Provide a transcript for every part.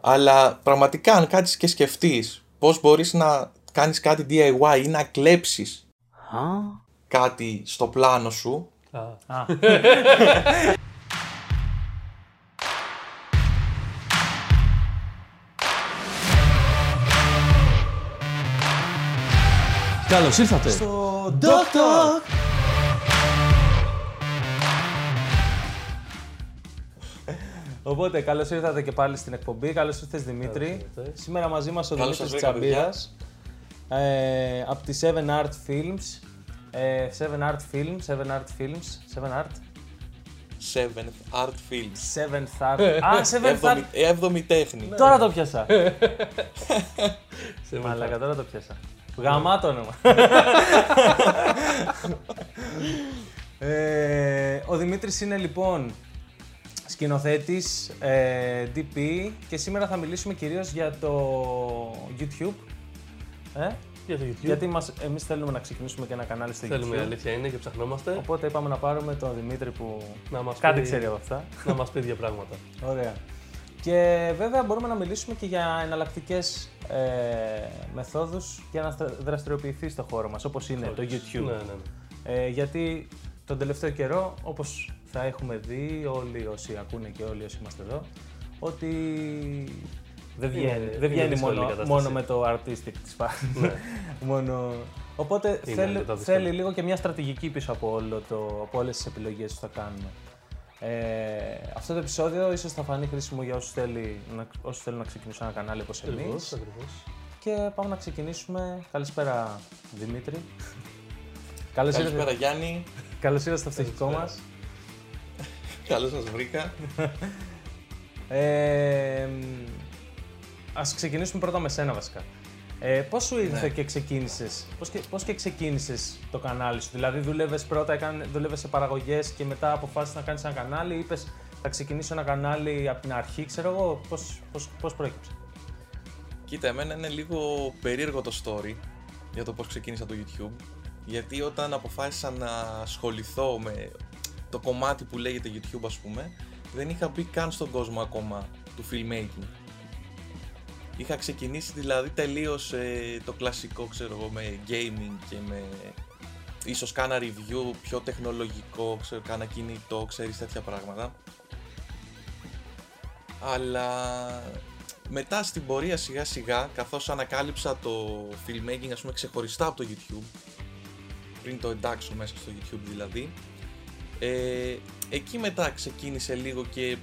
Αλλά πραγματικά αν κάτσεις και σκεφτείς πώς μπορείς να κάνεις κάτι DIY ή να κλέψεις κάτι στο πλάνο σου Α, Καλώς ήρθατε. στο Doctor! Οπότε, καλώς ήρθατε και πάλι στην εκπομπή. Καλώς ήρθατε Δημήτρη. Σήμερα μαζί μας ο Καλώς Δημήτρης σας βρήκα, Τσαμπίδα. Ε, από τη 7 Art Films. Ε, 7 Art Films, 7 Art Films, 7 Art; Seventh Art Films 7th Art. Α, 7th Art. Έβδομη, έβδομη τέχνη Τώρα το πιάσα. Μαλάκα, τώρα το πιάσα. Γαμά το όνομα. ε, ο Δημήτρης είναι λοιπόν σκηνοθέτης, ε, DP και σήμερα θα μιλήσουμε κυρίως για το YouTube. Ε; Για το YouTube. Γιατί μας, εμείς θέλουμε να ξεκινήσουμε και ένα κανάλι στο Θέλουμε, η YouTube. αλήθεια είναι και ψαχνόμαστε Οπότε είπαμε να πάρουμε τον Δημήτρη που να μας κάτι πει, ξέρει από αυτά. να μας πει δύο πράγματα. Ωραία. Και βέβαια μπορούμε να μιλήσουμε και για εναλλακτικές ε, μεθόδους για να στρα- δραστηριοποιηθεί στο χώρο μας, όπως είναι το YouTube. Ναι, ναι, ναι. Ε, γιατί τον τελευταίο καιρό, όπως θα έχουμε δει όλοι όσοι ακούνε και όλοι όσοι είμαστε εδώ, ότι δεν βγαίνει, Είναι- δεν είναι βγαίνει δύσκολη η μόνο, κατάσταση. μόνο με το artistic της φάσης. μόνο... Οπότε Είναι θέλει, αρκετά δύσκολο. θέλει λίγο και μια στρατηγική πίσω από, όλο το, από όλες τις επιλογές που θα κάνουμε. Ε, αυτό το επεισόδιο ίσως θα φανεί χρήσιμο για όσους, θέλει, να, όσους θέλουν να ξεκινήσουν ένα κανάλι όπως εμείς. Ακριβώς, ακριβώς. Και πάμε να ξεκινήσουμε. Καλησπέρα Δημήτρη. Καλώς Καλησπέρα ήρθατε, Γιάννη καλώς ήρθατε στο φτωχικό μας. Καλώς σας βρήκα Ε, μ, ας ξεκινήσουμε πρώτα με σένα βασικά. Ε, πώς σου ήρθε Ναι. και ξεκίνησες, πώς και, πώς και ξεκίνησες το κανάλι σου, δηλαδή δούλευες πρώτα, έκανε, δούλευες σε παραγωγές και μετά αποφάσισες να κάνεις ένα κανάλι, είπες θα ξεκινήσω ένα κανάλι από την αρχή, ξέρω εγώ, πώς, πώς, πώς προέκυψε; Κοίτα, εμένα είναι λίγο περίεργο το story για το πώς ξεκίνησα το YouTube. Γιατί όταν αποφάσισα να ασχοληθώ με το κομμάτι που λέγεται YouTube, ας πούμε, δεν είχα μπει καν στον κόσμο ακόμα του filmmaking. Είχα ξεκινήσει δηλαδή τελείως ε, το κλασικό, ξέρω εγώ, με gaming και με... Ίσως κάνα review πιο τεχνολογικό, ξέρω, κάνα κινητό, ξέρεις τέτοια πράγματα. Αλλά μετά στην πορεία σιγά σιγά, καθώς ανακάλυψα το filmmaking ας πούμε ξεχωριστά από το YouTube, πριν το εντάξω μέσα στο YouTube δηλαδή, ε, εκεί μετά ξεκίνησε λίγο και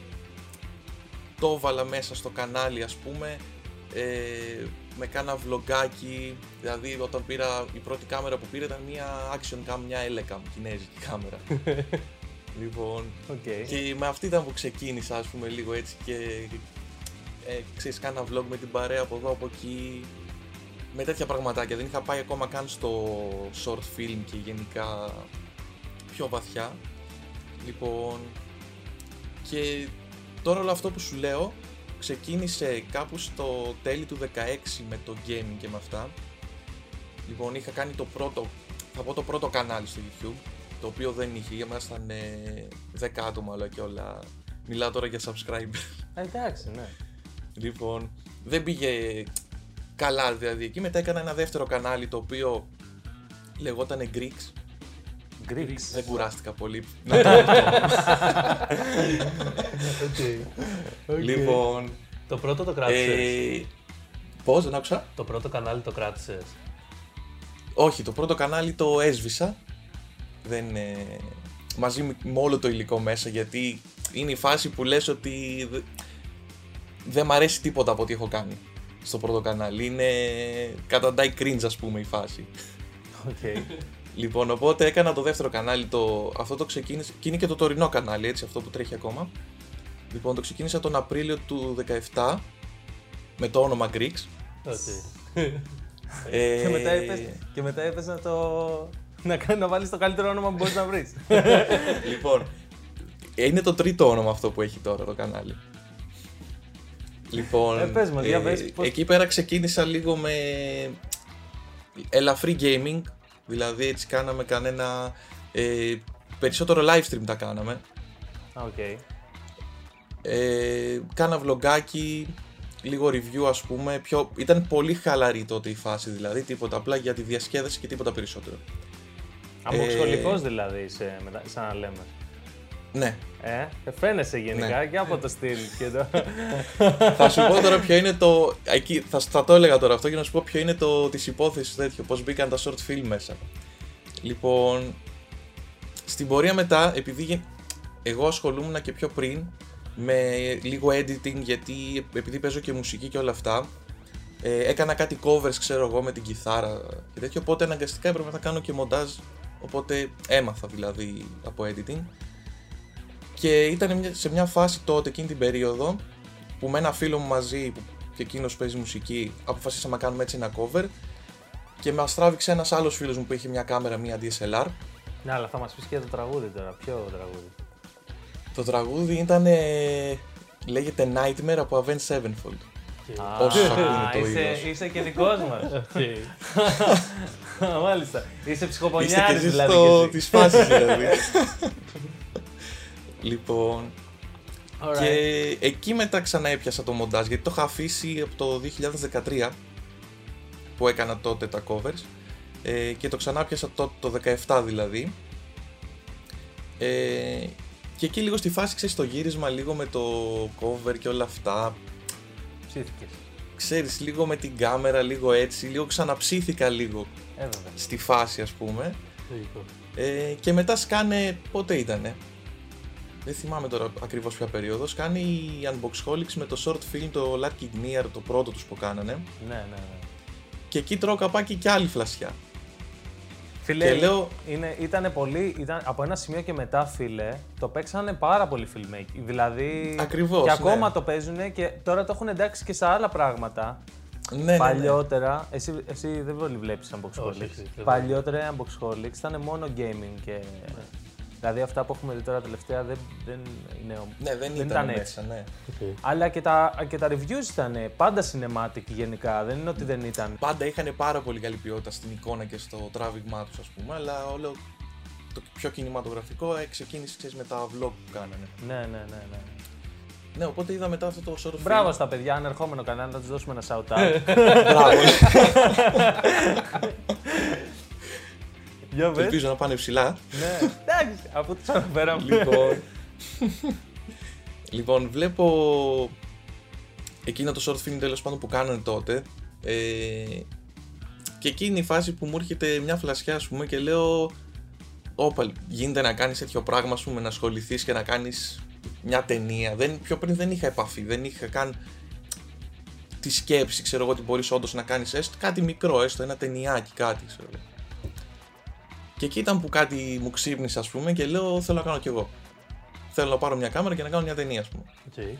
το έβαλα μέσα στο κανάλι ας πούμε, ε, με κάνα βλογκάκι, δηλαδή όταν πήρα, η πρώτη κάμερα που πήρα ήταν μια action cam, μια Elecam, κινέζικη κάμερα. λοιπόν, Okay. και με αυτή ήταν που ξεκίνησα, ας πούμε, λίγο έτσι και ε, ξέρεις, κάνα vlog με την παρέα από εδώ, από εκεί, με τέτοια πραγματάκια. Δεν είχα πάει ακόμα καν στο short film και γενικά πιο βαθιά. Λοιπόν, και τώρα όλο αυτό που σου λέω ξεκίνησε κάπου στο τέλη του 16 με το gaming και με αυτά. Λοιπόν, είχα κάνει το πρώτο, θα πω το πρώτο κανάλι στο YouTube, το οποίο δεν είχε, για μας ήταν ε, 10 άτομα όλα και όλα. Μιλάω τώρα για subscriber. Ε, εντάξει, ναι. Λοιπόν, δεν πήγε καλά δηλαδή εκεί. Μετά έκανα ένα δεύτερο κανάλι το οποίο λεγόταν Greeks. Greeks. Δεν κουράστηκα πολύ. να το πω. Οκ. Λοιπόν, Το πρώτο το κράτησες; ε, πώς δεν άκουσα; Το πρώτο κανάλι το κράτησες; Όχι, το πρώτο κανάλι το έσβησα. Δεν, ε, μαζί με, με όλο το υλικό μέσα γιατί είναι η φάση που λες ότι δε- δεν μ' αρέσει τίποτα από ό,τι έχω κάνει στο πρώτο κανάλι. Είναι καταντάει cringe ας πούμε η φάση. Okay. Λοιπόν, οπότε έκανα το δεύτερο κανάλι, το, αυτό το ξεκίνησε, και είναι και το τωρινό κανάλι, έτσι, αυτό που τρέχει ακόμα. Λοιπόν, το ξεκίνησα τον Απρίλιο του 17 με το όνομα Greeks. OK. Ε, και, μετά είπες, και μετά είπες να το... Να, κάνει- να βάλεις το καλύτερο όνομα που μπορείς να βρεις. Λοιπόν, είναι το τρίτο όνομα αυτό που έχει τώρα το κανάλι. Λοιπόν, Ε, πες μας, για πες, πώς- εκεί πέρα ξεκίνησα λίγο με ελαφρύ gaming, δηλαδή έτσι κάναμε κανένα, ε, περισσότερο live stream τα κάναμε. Οκ. Ε, κάνα βλογκάκι, λίγο review ας πούμε, πιο... ήταν πολύ χαλαρή τότε η φάση δηλαδή, τίποτα απλά για τη διασκέδαση και τίποτα περισσότερο. Αμποξχολικός δηλαδή είσαι, μετα- σαν να λέμε. Ναι, Ε, ε, φαίνεσαι γενικά Ναι. και από το στυλ και το... θα σου πω τώρα ποιο είναι το. Εκεί, θα, θα το έλεγα τώρα αυτό για να σου πω ποιο είναι το τη υπόθεση τέτοιο, πώς μπήκαν τα short film μέσα. Λοιπόν, στην πορεία μετά, επειδή γεν- εγώ ασχολούμουν και πιο πριν με λίγο editing, γιατί επειδή παίζω και μουσική και όλα αυτά, ε, έκανα κάτι covers, ξέρω εγώ, με την κιθάρα και τέτοιο, οπότε αναγκαστικά έπρεπε να κάνω και μοντάζ, οπότε έμαθα δηλαδή από editing. Και ήταν μια- σε μια φάση τότε, εκείνη την περίοδο, που με ένα φίλο μου μαζί, που και εκείνος παίζει μουσική, αποφασίσαμε να κάνουμε έτσι ένα cover. Και μας τράβηξε ένας άλλος φίλος μου που είχε μια κάμερα, μια DSLR. ναι, αλλά θα μας πεις και το τραγούδι τώρα. Ποιο τραγούδι; Το τραγούδι ήταν. ε, λέγεται Nightmare από Avenged Sevenfold. Α, Όσοι ακούνε το είσαι, είδος. είσαι και δικός μας. Α, Μάλιστα. Είσαι Είστε και ψυχοπονιάρης εσείς δηλαδή. στο... κι εσύ. της φάσης δηλαδή. λοιπόν, Alright. και εκεί μετά ξανά έπιασα το μοντάζ γιατί το είχα αφήσει από το 2013 που έκανα τότε τα covers ε, και το ξανά πιάσα το, το 17 δηλαδή ε, και εκεί λίγο στη φάση ξέρεις το γύρισμα λίγο με το cover και όλα αυτά Ψήθηκες. ξέρεις λίγο με την κάμερα λίγο έτσι λίγο ξαναψήθηκα λίγο Ε, βέβαια. στη φάση ας πούμε Λογικό. ε, και μετά σκάνε. Πότε ήτανε; Δεν θυμάμαι τώρα ακριβώς ποια περίοδος. Κάνει η Unboxholics με το short film το Lucky Near, το πρώτο τους που κάνανε. Ναι, ναι, ναι. Και εκεί τρώω καπάκι και άλλη φλασιά. Φίλε, Και λέω- είναι, ήτανε πολύ, ήταν, από ένα σημείο και μετά, φίλε, το παίξανε πάρα πολύ filmmaking. Δηλαδή, Ακριβώς, και ναι. ακόμα το παίζουν και τώρα το έχουν εντάξει και σε άλλα πράγματα. Ναι, ναι, ναι. Παλιότερα, εσύ, εσύ δεν πολύ βλέπεις Όχι, Unboxholics. όχι, δεν Παλιότερα οι Unboxholics ήταν μόνο gaming και... Ναι. Δηλαδή αυτά που έχουμε δει τώρα τελευταία δεν, δεν είναι... Ναι, δεν, δεν ήταν, ήταν μέσα, ναι. Οκ. Αλλά και τα, και τα reviews ήταν πάντα cinematic γενικά, δεν είναι ότι δεν ήταν. Πάντα είχαν πάρα πολύ καλή ποιότητα στην εικόνα και στο τράβηγμά τους ας πούμε, αλλά όλο το πιο κινηματογραφικό ε, ξεκίνησε ξέρεις, με τα vlog που κάνανε. Ναι, ναι, ναι. ναι. Ναι, οπότε είδα μετά αυτό το short film. Μπράβο στα παιδιά, ανερχόμενο κανάλι, να τους δώσουμε ένα shout out. Μπράβο. Για Ελπίζω να πάνε ψηλά. Ναι, εντάξει, αφού τους αναφέραμε. λοιπόν, λοιπόν, βλέπω εκείνο το short film τέλος πάντων που κάνανε τότε ε, και εκεί είναι η φάση που μου έρχεται μια φλασιά ας πούμε και λέω όπα γίνεται να κάνεις τέτοιο πράγμα ας πούμε να ασχοληθείς και να κάνεις μια ταινία δεν, πιο πριν δεν είχα επαφή, δεν είχα καν τη σκέψη ξέρω εγώ ότι μπορείς όντως να κάνεις έστω κάτι μικρό έστω ένα ταινιάκι κάτι ξέρω εγώ. Και εκεί ήταν που κάτι μου ξύπνησε, ας πούμε, και λέω: Θέλω να κάνω κι εγώ. Θέλω να πάρω μια κάμερα και να κάνω μια ταινία, ας πούμε. Οκ.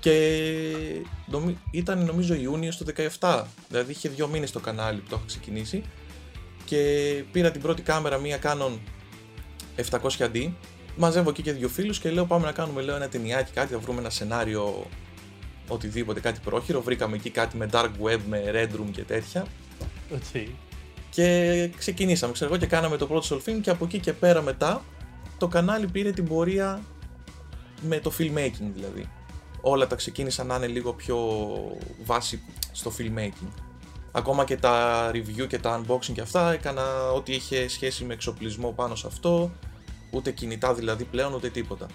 Και νομι... ήταν νομίζω Ιούνιο του 17. Δηλαδή είχε δύο μήνες το κανάλι που το έχω ξεκινήσει. Και πήρα την πρώτη κάμερα, μία Canon 700D. Μαζεύω εκεί και δύο φίλους και λέω: Πάμε να κάνουμε λέω, ένα ταινιάκι, κάτι, θα βρούμε ένα σενάριο. Οτιδήποτε, κάτι πρόχειρο. Βρήκαμε εκεί κάτι με dark web, με red room και τέτοια. Οκ. Και ξεκινήσαμε, ξέρω εγώ, και κάναμε το πρώτο short film και από εκεί και πέρα μετά το κανάλι πήρε την πορεία με το filmmaking δηλαδή. Όλα τα ξεκίνησαν να είναι λίγο πιο βάση στο filmmaking. Ακόμα και τα review και τα unboxing και αυτά έκανα ό,τι είχε σχέση με εξοπλισμό πάνω σε αυτό, ούτε κινητά δηλαδή πλέον ούτε τίποτα.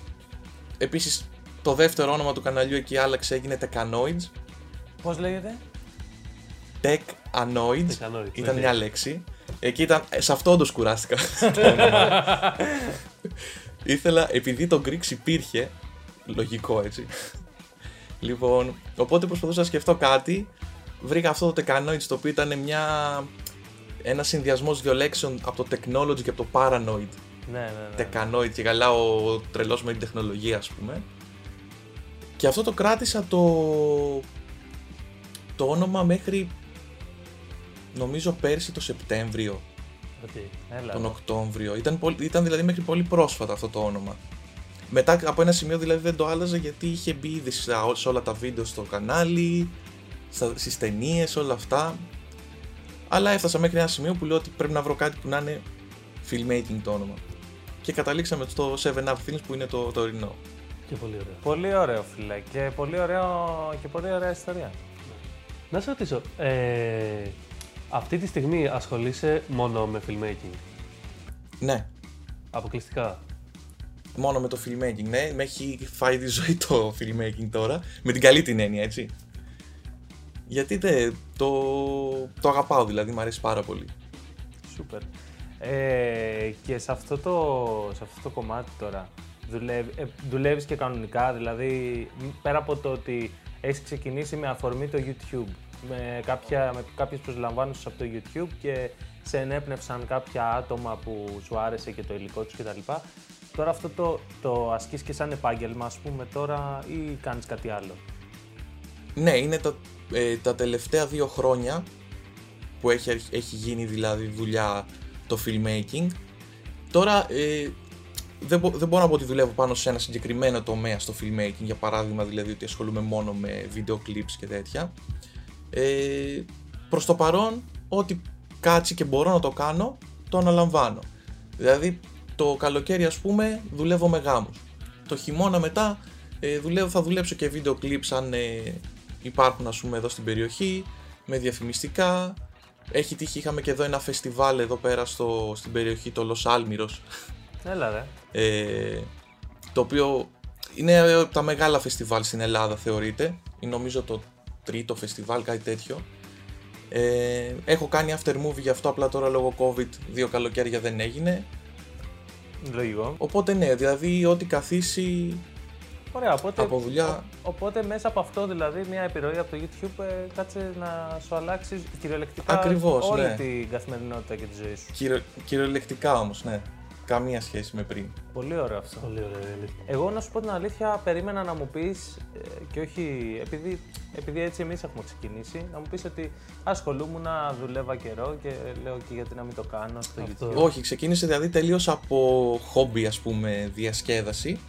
Επίσης το δεύτερο όνομα του καναλιού εκεί άλλαξε, έγινε Techanoids. Πώς λέγεται; Tech Anoids. Techanoids, Ήταν ναι. μια λέξη. Εκεί ήταν, ε, σε αυτό όντως κουράστηκα. το όνομα. Ήθελα, επειδή το Greeks υπήρχε, λογικό έτσι. λοιπόν, οπότε προσπαθούσα να σκεφτώ κάτι. Βρήκα αυτό το Techanoids το οποίο ήταν μια, ένα συνδυασμός δύο λέξεων από το technology και από το paranoid. Ναι, ναι, ναι. Techanoid και καλά ο τρελός με την τεχνολογία ας πούμε. Και αυτό το κράτησα το, το όνομα μέχρι νομίζω πέρσι το Σεπτέμβριο, Οκ. Έλα. τον ρε. Οκτώβριο. Ήταν, πολύ- ήταν δηλαδή μέχρι πολύ πρόσφατα αυτό το όνομα. Μετά από ένα σημείο δηλαδή δεν το άλλαζα γιατί είχε μπει ήδη σε, σε όλα τα βίντεο στο κανάλι, στα, στις ταινίες, όλα αυτά. Αλλά έφτασα μέχρι ένα σημείο που λέω ότι πρέπει να βρω κάτι που να είναι filmmaking το όνομα. Και καταλήξαμε στο 7 Up Films που είναι το τωρινό. Και πολύ ωραίο. Πολύ ωραίο, φίλε. Και πολύ, ωραίο, και πολύ ωραία ιστορία. Να σε ρωτήσω, ε, αυτή τη στιγμή ασχολείσαι μόνο με filmmaking, Ναι, αποκλειστικά; μόνο με το filmmaking, ναι. Με έχει φάει τη ζωή το filmmaking τώρα. Με την καλή την έννοια, έτσι. Γιατί δεν, το, το αγαπάω δηλαδή, μου αρέσει πάρα πολύ. Σούπερ. Ε, και σε αυτό, το, σε αυτό το κομμάτι τώρα, δουλεύει, ε, δουλεύεις και κανονικά, δηλαδή μ, πέρα από το ότι έχεις ξεκινήσει με αφορμή το YouTube, με, κάποια, με κάποιες προσλαμβάνωσες από το YouTube και σε ενέπνευσαν κάποια άτομα που σου άρεσε και το υλικό τους κτλ. Τώρα αυτό το, το ασκείς και σαν επάγγελμα, ας πούμε, τώρα ή κάνεις κάτι άλλο; Ναι, είναι τα, ε, τα τελευταία δύο χρόνια που έχει, αρχ- έχει γίνει δηλαδή δουλειά το filmmaking. Τώρα ε, δεν, μπο- δεν μπορώ να πω ότι δουλεύω πάνω σε ένα συγκεκριμένο τομέα στο filmmaking, για παράδειγμα δηλαδή ότι ασχολούμαι μόνο με βίντεο clips και τέτοια. Ε, προς το παρόν, ό,τι κάτσει και μπορώ να το κάνω, το αναλαμβάνω. Δηλαδή το καλοκαίρι ας πούμε δουλεύω με γάμους. Το χειμώνα μετά ε, δουλεύω, θα δουλέψω και βίντεο clips αν ε, υπάρχουν ας πούμε εδώ στην περιοχή, με διαφημιστικά. Έχει τύχει, είχαμε και εδώ ένα φεστιβάλ εδώ πέρα στο, στην περιοχή, το Los Almiros, Έλα ρε. ε, το οποίο είναι ε, τα μεγάλα φεστιβάλ στην Ελλάδα θεωρείται. Είναι νομίζω το τρίτο φεστιβάλ, κάτι τέτοιο. Ε, έχω κάνει after movie γι' αυτό απλά τώρα λόγω COVID δύο καλοκαίρια δεν έγινε. Λογικό. Οπότε ναι, δηλαδή ό,τι καθίσει Ωραία, οπότε, από δουλειά. ο- οπότε μέσα από αυτό δηλαδή μια επιρροή από το YouTube ε, κάτσε να σου αλλάξει κυριολεκτικά Ακριβώς, όλη ναι. την καθημερινότητα και τη ζωή σου. Κυριο, κυριολεκτικά όμως, ναι. Καμία σχέση με πριν. Πολύ ωραίο αυτό. Πολύ ωραία η αλήθεια. Εγώ να σου πω την αλήθεια, περίμενα να μου πεις και όχι επειδή, επειδή έτσι εμείς έχουμε ξεκινήσει, να μου πεις ότι ασχολούμουν, δουλεύα καιρό και λέω και γιατί να μην το κάνω στο Αυτό. YouTube. Όχι, ξεκίνησε δηλαδή τελείως από χόμπι ας πούμε διασκέδαση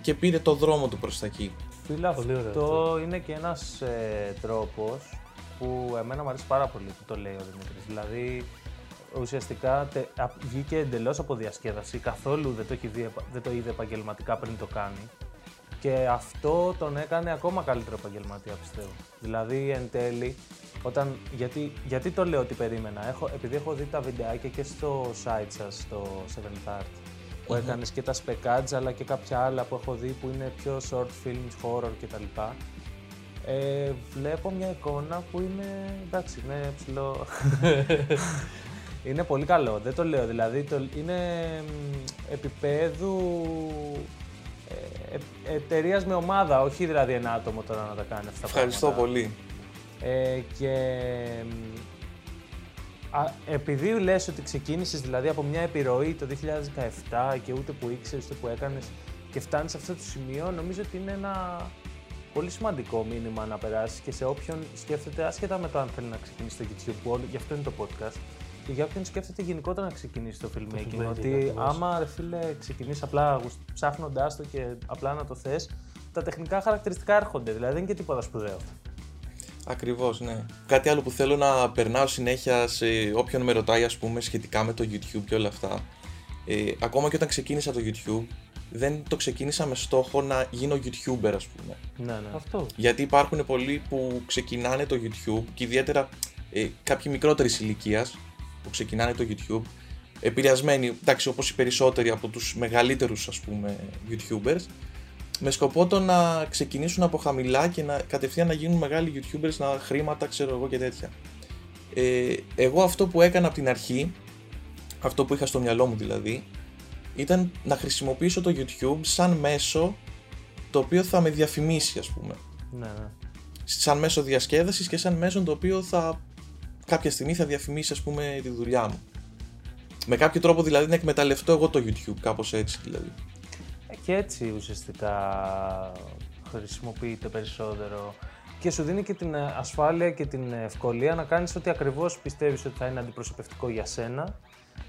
και πήρε το δρόμο του προς τα εκεί. Φίλε, Πολύ ωραίο αυτό είναι και ένας ε, τρόπος που εμένα μου αρέσει πάρα πολύ που το λέει ο Δημήτρης. Δηλαδή, ουσιαστικά τε, α, βγήκε εντελώς από διασκέδαση, καθόλου δεν το, έχει δει, επα- δεν το είδε επαγγελματικά πριν το κάνει. Και αυτό τον έκανε ακόμα καλύτερο επαγγελματία, πιστεύω. Δηλαδή, εν τέλει, όταν, γιατί, γιατί το λέω ότι περίμενα, έχω, επειδή έχω δει τα βιντεάκια και στο site σας, στο Seventh Art, που Μμμ. έκανες και τα spec ads, αλλά και κάποια άλλα που έχω δει που είναι πιο short films, horror κτλ. Ε, βλέπω μια εικόνα που είναι, εντάξει, είναι ψηλό... είναι πολύ καλό, δεν το λέω, δηλαδή το, είναι μ, επίπεδου ε, εταιρείας με ομάδα, όχι δηλαδή ένα άτομο τώρα να τα κάνει αυτά τα Ευχαριστώ πράγματα. πολύ. Ε, και μ, α, επειδή λες ότι ξεκίνησες δηλαδή από μια επιρροή το 2017 και ούτε που ήξερες ούτε που έκανες και φτάνεις σε αυτό το σημείο, νομίζω ότι είναι ένα πολύ σημαντικό μήνυμα να περάσεις και σε όποιον σκέφτεται, άσχετα με το αν θέλει να ξεκινήσει το YouTube, που όλο- γι' αυτό είναι το podcast, και για όποιον σκέφτεται γενικότερα να ξεκινήσει το filmmaking. filmmaking, ότι ακριβώς. άμα ρε φίλε ξεκινήσει απλά ψάχνοντάς το και απλά να το θες, τα τεχνικά χαρακτηριστικά έρχονται. Δηλαδή δεν είναι και τίποτα σπουδαίο. Ακριβώς, ναι. Κάτι άλλο που θέλω να περνάω συνέχεια σε όποιον με ρωτάει, ας πούμε, σχετικά με το YouTube και όλα αυτά. Ε, ακόμα και όταν ξεκίνησα το YouTube, δεν το ξεκίνησα με στόχο να γίνω YouTuber, ας πούμε. Ναι, ναι. Αυτό. Γιατί υπάρχουν πολλοί που ξεκινάνε το YouTube και ιδιαίτερα ε, κάποιοι μικρότερης ηλικίας που ξεκινάνε το YouTube, επηρεασμένοι, εντάξει, όπως οι περισσότεροι από τους μεγαλύτερους ας πούμε YouTubers, με σκοπό το να ξεκινήσουν από χαμηλά και να κατευθείαν να γίνουν μεγάλοι YouTubers, να χρήματα, ξέρω εγώ και τέτοια. Ε, εγώ αυτό που έκανα από την αρχή, αυτό που είχα στο μυαλό μου δηλαδή, ήταν να χρησιμοποιήσω το YouTube σαν μέσο το οποίο θα με διαφημίσει ας πούμε ναι, ναι. σαν μέσο διασκέδασης και σαν μέσο το οποίο θα κάποια στιγμή θα διαφημίσεις ας πούμε τη δουλειά μου. Με κάποιο τρόπο δηλαδή να εκμεταλλευτώ εγώ το YouTube, κάπως έτσι δηλαδή. Ε, Και έτσι ουσιαστικά χρησιμοποιείται περισσότερο και σου δίνει και την ε, ασφάλεια και την ευκολία να κάνεις ό,τι ακριβώς πιστεύεις ότι θα είναι αντιπροσωπευτικό για σένα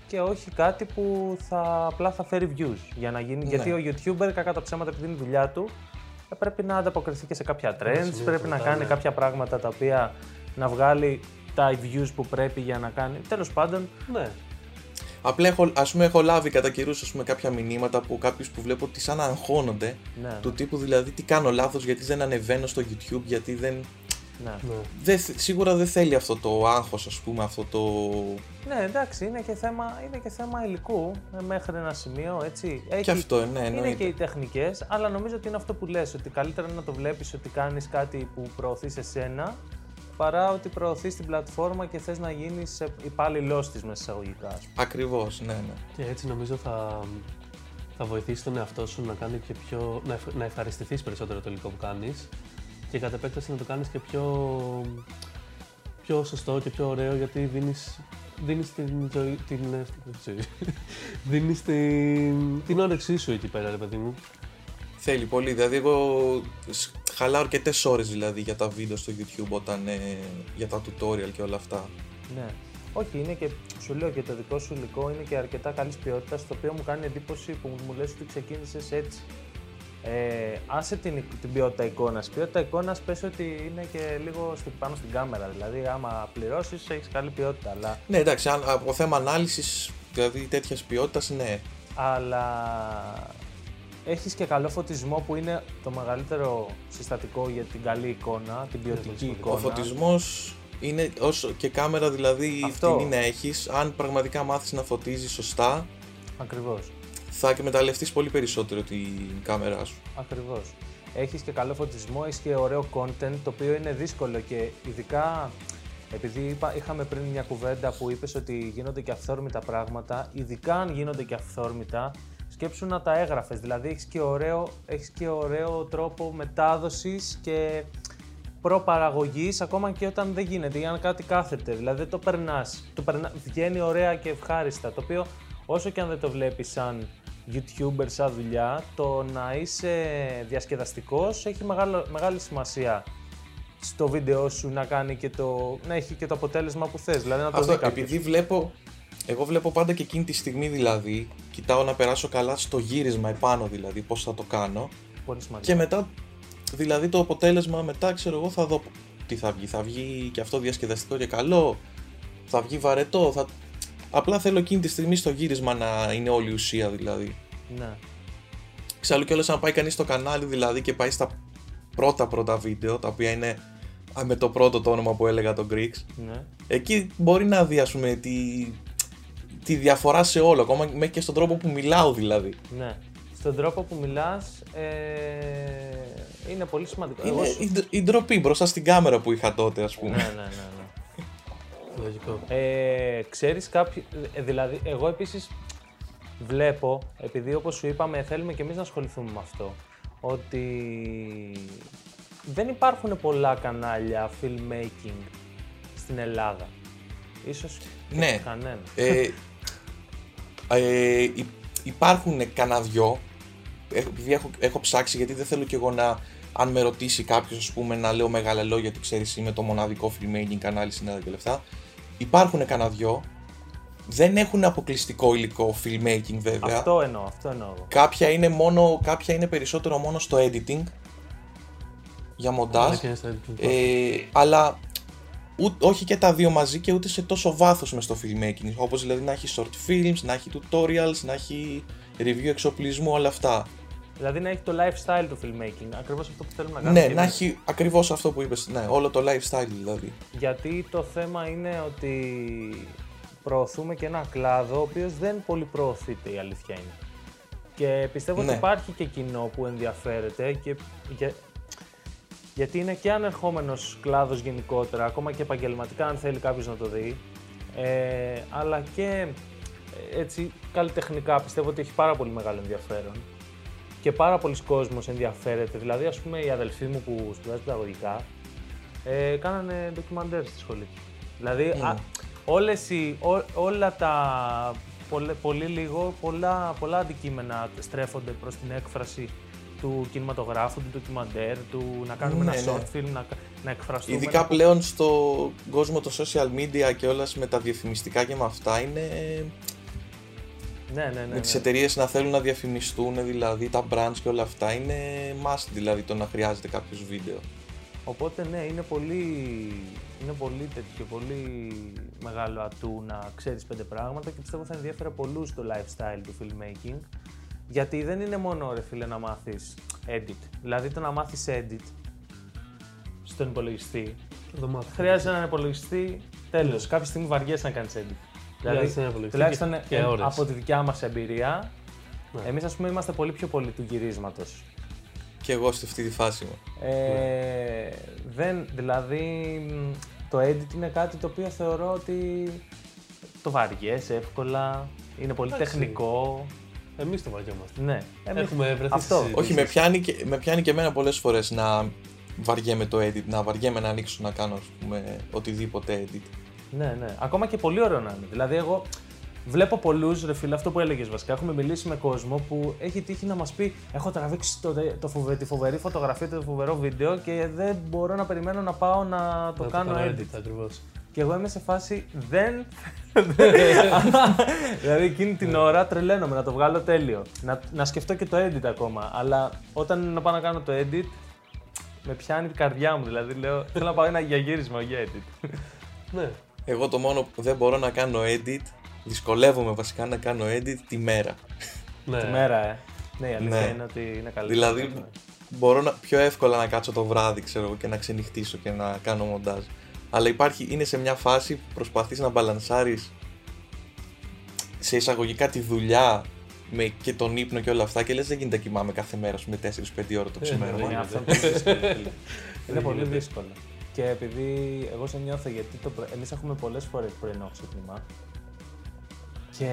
και όχι κάτι που θα, απλά θα φέρει views για να γίνει. Ναι. Γιατί ο YouTuber, κακά τα ψέματα, επειδή είναι η δουλειά του, ε, πρέπει να ανταποκριθεί και σε κάποια trends, σημείο πρέπει να μετά, κάνει ναι. κάποια πράγματα τα οποία να βγάλει τα views που πρέπει για να κάνει. Τέλος πάντων, Ναι. Απλά έχω, ας πούμε, έχω λάβει κατά καιρούς ας πούμε, κάποια μηνύματα από κάποιους που βλέπω ότι σαν να αγχώνονται ναι, του τύπου δηλαδή τι κάνω λάθος, γιατί δεν ανεβαίνω στο YouTube, γιατί δεν, Ναι. Ναι. Δεν, θε- σίγουρα δεν θέλει αυτό το άγχος, ας πούμε, αυτό το... ναι, εντάξει, είναι και θέμα, είναι και θέμα υλικού ε, μέχρι ένα σημείο, έτσι. Έχει, Και αυτό, ναι, είναι εννοείται. και οι τεχνικές, αλλά νομίζω ότι είναι αυτό που λες, ότι καλύτερα είναι να το βλέπεις ότι κάνεις κάτι που προωθείς εσένα, παρά ότι προωθείς την πλατφόρμα και θες να γίνεις υπάλληλός της μέσα εισαγωγικά. ας πούμε. Ακριβώς, ναι, ναι. Και έτσι νομίζω θα, θα βοηθήσει τον εαυτό σου να, κάνει και πιο, να, ευχ- να ευχαριστηθείς περισσότερο το υλικό που κάνεις και κατ' επέκταση να το κάνεις και πιο, πιο σωστό και πιο ωραίο γιατί δίνεις, δίνεις την ζωή, την, ε, την ζωή. δίνεις την, την όρεξή σου εκεί πέρα ρε παιδί μου. Θέλει πολύ. Δηλαδή, εγώ σ- χαλάω αρκετές ώρες δηλαδή για τα βίντεο στο YouTube όταν, ε, για τα tutorial και όλα αυτά. Ναι. Όχι, είναι και, σου λέω και το δικό σου υλικό είναι και αρκετά καλής ποιότητας, το οποίο μου κάνει εντύπωση που μου λες ότι ξεκίνησες έτσι. Ε, άσε την, την ποιότητα εικόνας. Η ποιότητα εικόνας πες ότι είναι και λίγο στην, πάνω στην κάμερα. Δηλαδή, άμα πληρώσεις, έχεις καλή ποιότητα. Αλλά, Ναι, εντάξει, αν, από θέμα ανάλυσης, δηλαδή τέτοιας ποιότητας, ναι. αλλά έχεις και καλό φωτισμό που είναι το μεγαλύτερο συστατικό για την καλή εικόνα, την ποιοτική πολύ εικόνα. Ο φωτισμός είναι όσο και κάμερα δηλαδή Αυτό. φτηνή να έχεις. Αν πραγματικά μάθεις να φωτίζεις σωστά, Ακριβώς. θα εκμεταλλευτείς πολύ περισσότερο την κάμερά σου. Ακριβώς. Έχεις και καλό φωτισμό, έχεις και ωραίο content, το οποίο είναι δύσκολο και ειδικά επειδή είπα, είχαμε πριν μια κουβέντα που είπες ότι γίνονται και αυθόρμητα πράγματα, ειδικά αν γίνονται και αυθόρμητα, σκέψου να τα έγραφες, δηλαδή έχεις και ωραίο, έχεις και ωραίο τρόπο μετάδοσης και προπαραγωγής ακόμα και όταν δεν γίνεται ή αν κάτι κάθεται, δηλαδή δεν το περνάς, το περνά, βγαίνει ωραία και ευχάριστα, το οποίο όσο και αν δεν το βλέπεις σαν YouTuber σαν δουλειά, το να είσαι διασκεδαστικός έχει μεγάλο, μεγάλη σημασία στο βίντεο σου να, κάνει και το, να έχει και το αποτέλεσμα που θες, δηλαδή να το Αυτό, δει κάποιος. επειδή βλέπω, εγώ βλέπω πάντα και εκείνη τη στιγμή δηλαδή, κοιτάω να περάσω καλά στο γύρισμα επάνω δηλαδή, πώς θα το κάνω. Πολύ σημαντικό. Και μετά, δηλαδή το αποτέλεσμα μετά, ξέρω εγώ, θα δω τι θα βγει. Θα βγει και αυτό διασκεδαστικό και καλό, θα βγει βαρετό, θα... Απλά θέλω εκείνη τη στιγμή στο γύρισμα να είναι όλη η ουσία δηλαδή. Ναι. Ξάλλου κιόλας αν πάει κανείς στο κανάλι δηλαδή και πάει στα πρώτα πρώτα βίντεο, τα οποία είναι α, με το πρώτο το όνομα που έλεγα το Greeks, ναι. εκεί μπορεί να δει ας πούμε τη, τη διαφορά σε όλο, ακόμα μέχρι και στον τρόπο που μιλάω δηλαδή. Ναι. Στον τρόπο που μιλάς ε, είναι πολύ σημαντικό. Είναι σου- η, ντ- η ντροπή μπροστά στην κάμερα που είχα τότε ας πούμε. Ναι, ναι, ναι. ναι. Λογικό. Ε, ξέρεις κάποιο, ε, δηλαδή εγώ επίσης βλέπω, επειδή όπως σου είπαμε θέλουμε και εμείς να ασχοληθούμε με αυτό, ότι δεν υπάρχουν πολλά κανάλια filmmaking στην Ελλάδα. Ίσως και Ναι. κανένα. Ε, ε, υ- υπάρχουν κανένα δυο, ε, επειδή έχω, έχω ψάξει γιατί δεν θέλω κι εγώ να, αν με ρωτήσει κάποιος, ας πούμε, να λέω μεγάλα λόγια γιατί ξέρεις είμαι το μοναδικό filmmaking κανάλι στην Ελλάδα και λεφτά. Υπάρχουν κανένα δυο. Δεν έχουν αποκλειστικό υλικό filmmaking βέβαια. Αυτό εννοώ, αυτό εννοώ. εγώ. Κάποια είναι, μόνο, κάποια είναι περισσότερο μόνο στο editing για μοντάζ. Αλλά και στα editing. Ε, αλλά ού- όχι και τα δύο μαζί και ούτε σε τόσο βάθος μες στο filmmaking. Όπως δηλαδή να έχει short films, να έχει tutorials, να έχει review εξοπλισμού, όλα αυτά. Δηλαδή να έχει το lifestyle του filmmaking, ακριβώς αυτό που θέλουμε να κάνουμε. Ναι, και να εμείς. έχει ακριβώς αυτό που είπες, ναι, όλο το lifestyle δηλαδή. Γιατί το θέμα είναι ότι προωθούμε και ένα κλάδο ο οποίος δεν πολύ προωθείται η αλήθεια είναι. Και πιστεύω ότι Ναι. υπάρχει και κοινό που ενδιαφέρεται και για- γιατί είναι και ανερχόμενος κλάδος γενικότερα, ακόμα και επαγγελματικά αν θέλει κάποιος να το δει, ε, αλλά και ε, έτσι καλλιτεχνικά πιστεύω ότι έχει πάρα πολύ μεγάλο ενδιαφέρον και πάρα πολλοί κόσμος ενδιαφέρεται. Δηλαδή, ας πούμε, οι αδελφοί μου που σπουδάζουν παιδαγωγικά ε, κάνανε ντοκιμαντέρ στη σχολή. Δηλαδή, α, όλες οι, ό, όλα τα πολλε- πολύ λίγο, πολλά, πολλά αντικείμενα στρέφονται προς την έκφραση του κινηματογράφου, του ντοκιμαντέρ, του να κάνουμε Ναι, ένα ναι. short film, να, να εκφραστούμε. Ειδικά να- πλέον στο κόσμο των social media και όλας με τα διαφημιστικά και με αυτά είναι Ναι, ναι, ναι. με ναι. τις εταιρείες να θέλουν να διαφημιστούν δηλαδή τα brands και όλα αυτά είναι must δηλαδή το να χρειάζεται κάποιος βίντεο. Οπότε ναι, είναι πολύ, είναι πολύ τέτοιο, πολύ μεγάλο ατού να ξέρεις πέντε πράγματα και πιστεύω θα ενδιαφέρει πολλούς το lifestyle του filmmaking. Γιατί δεν είναι μόνο ρε φίλε να μάθεις edit. Δηλαδή το να μάθεις edit τον υπολογιστή. Θα το μάθω. Χρειάζεται έναν υπολογιστή. Τέλο. Κάποια στιγμή βαριέσαι να κάνεις edit. Δηλαδή, Χρειάζεται έναν υπολογιστή τουλάχιστον και- και ε, ώρες. από τη δικιά μας εμπειρία, Ναι. εμείς ας πούμε είμαστε πολύ πιο πολλοί του γυρίσματος. Και εγώ σε αυτή τη φάση μου. Ε, δεν, δηλαδή μ, το edit είναι κάτι το οποίο θεωρώ ότι το βαριέσαι εύκολα, είναι πολύ Εντάξει. τεχνικό. Εμείς το βαριόμαστε. Ναι, εμείς- Έχουμε βρεθεί αυτό. στις συζητήσεις. Όχι, με πιάνει, και, με πιάνει και εμένα πολλές φορές να βαριέμαι το edit, να βαριέμαι να ανοίξω να κάνω ας πούμε, οτιδήποτε edit. Ναι, ναι. Ακόμα και πολύ ωραίο να είναι. Δηλαδή, εγώ βλέπω πολλούς, ρε φίλε, αυτό που έλεγες βασικά. Έχουμε μιλήσει με κόσμο που έχει τύχει να μας πει: Έχω τραβήξει το, το φοβε- τη φοβερή φωτογραφία, το φοβερό βίντεο και δεν μπορώ να περιμένω να πάω να το Να κάνω edit. ακριβώς. Και εγώ είμαι σε φάση δεν. δηλαδή εκείνη την ώρα τρελαίνομαι να το βγάλω τέλειο. Να, να σκεφτώ και το edit ακόμα. Αλλά όταν είναι να πάω να κάνω το edit, με πιάνει η καρδιά μου. Δηλαδή λέω: Θέλω να πάω ένα για γύρισμα, για edit. Ναι. Εγώ το μόνο που δεν μπορώ να κάνω edit, δυσκολεύομαι βασικά να κάνω edit τη μέρα. ναι. Τη μέρα, ε. Ναι, η αλήθεια Ναι. είναι ότι είναι καλύτερο. Δηλαδή μπορώ να, πιο εύκολα να κάτσω το βράδυ ξέρω, εγώ, και να ξενυχτήσω και να κάνω μοντάζ. Αλλά υπάρχει, είναι σε μια φάση που προσπαθείς να μπαλανσάρεις σε εισαγωγικά τη δουλειά με και τον ύπνο και όλα αυτά και λες δεν γίνεται να κοιμάμαι κάθε μέρα με 4-5 ώρα το Ε, ξημέρωμα. Είναι ναι, αυτό ναι. είναι πολύ δύσκολο. φίλε. είναι Δεν πολύ γίνεται. δύσκολο. Και επειδή εγώ σε νιώθω γιατί το πρω... εμείς έχουμε πολλές φορές πρωινό ξύπνημα και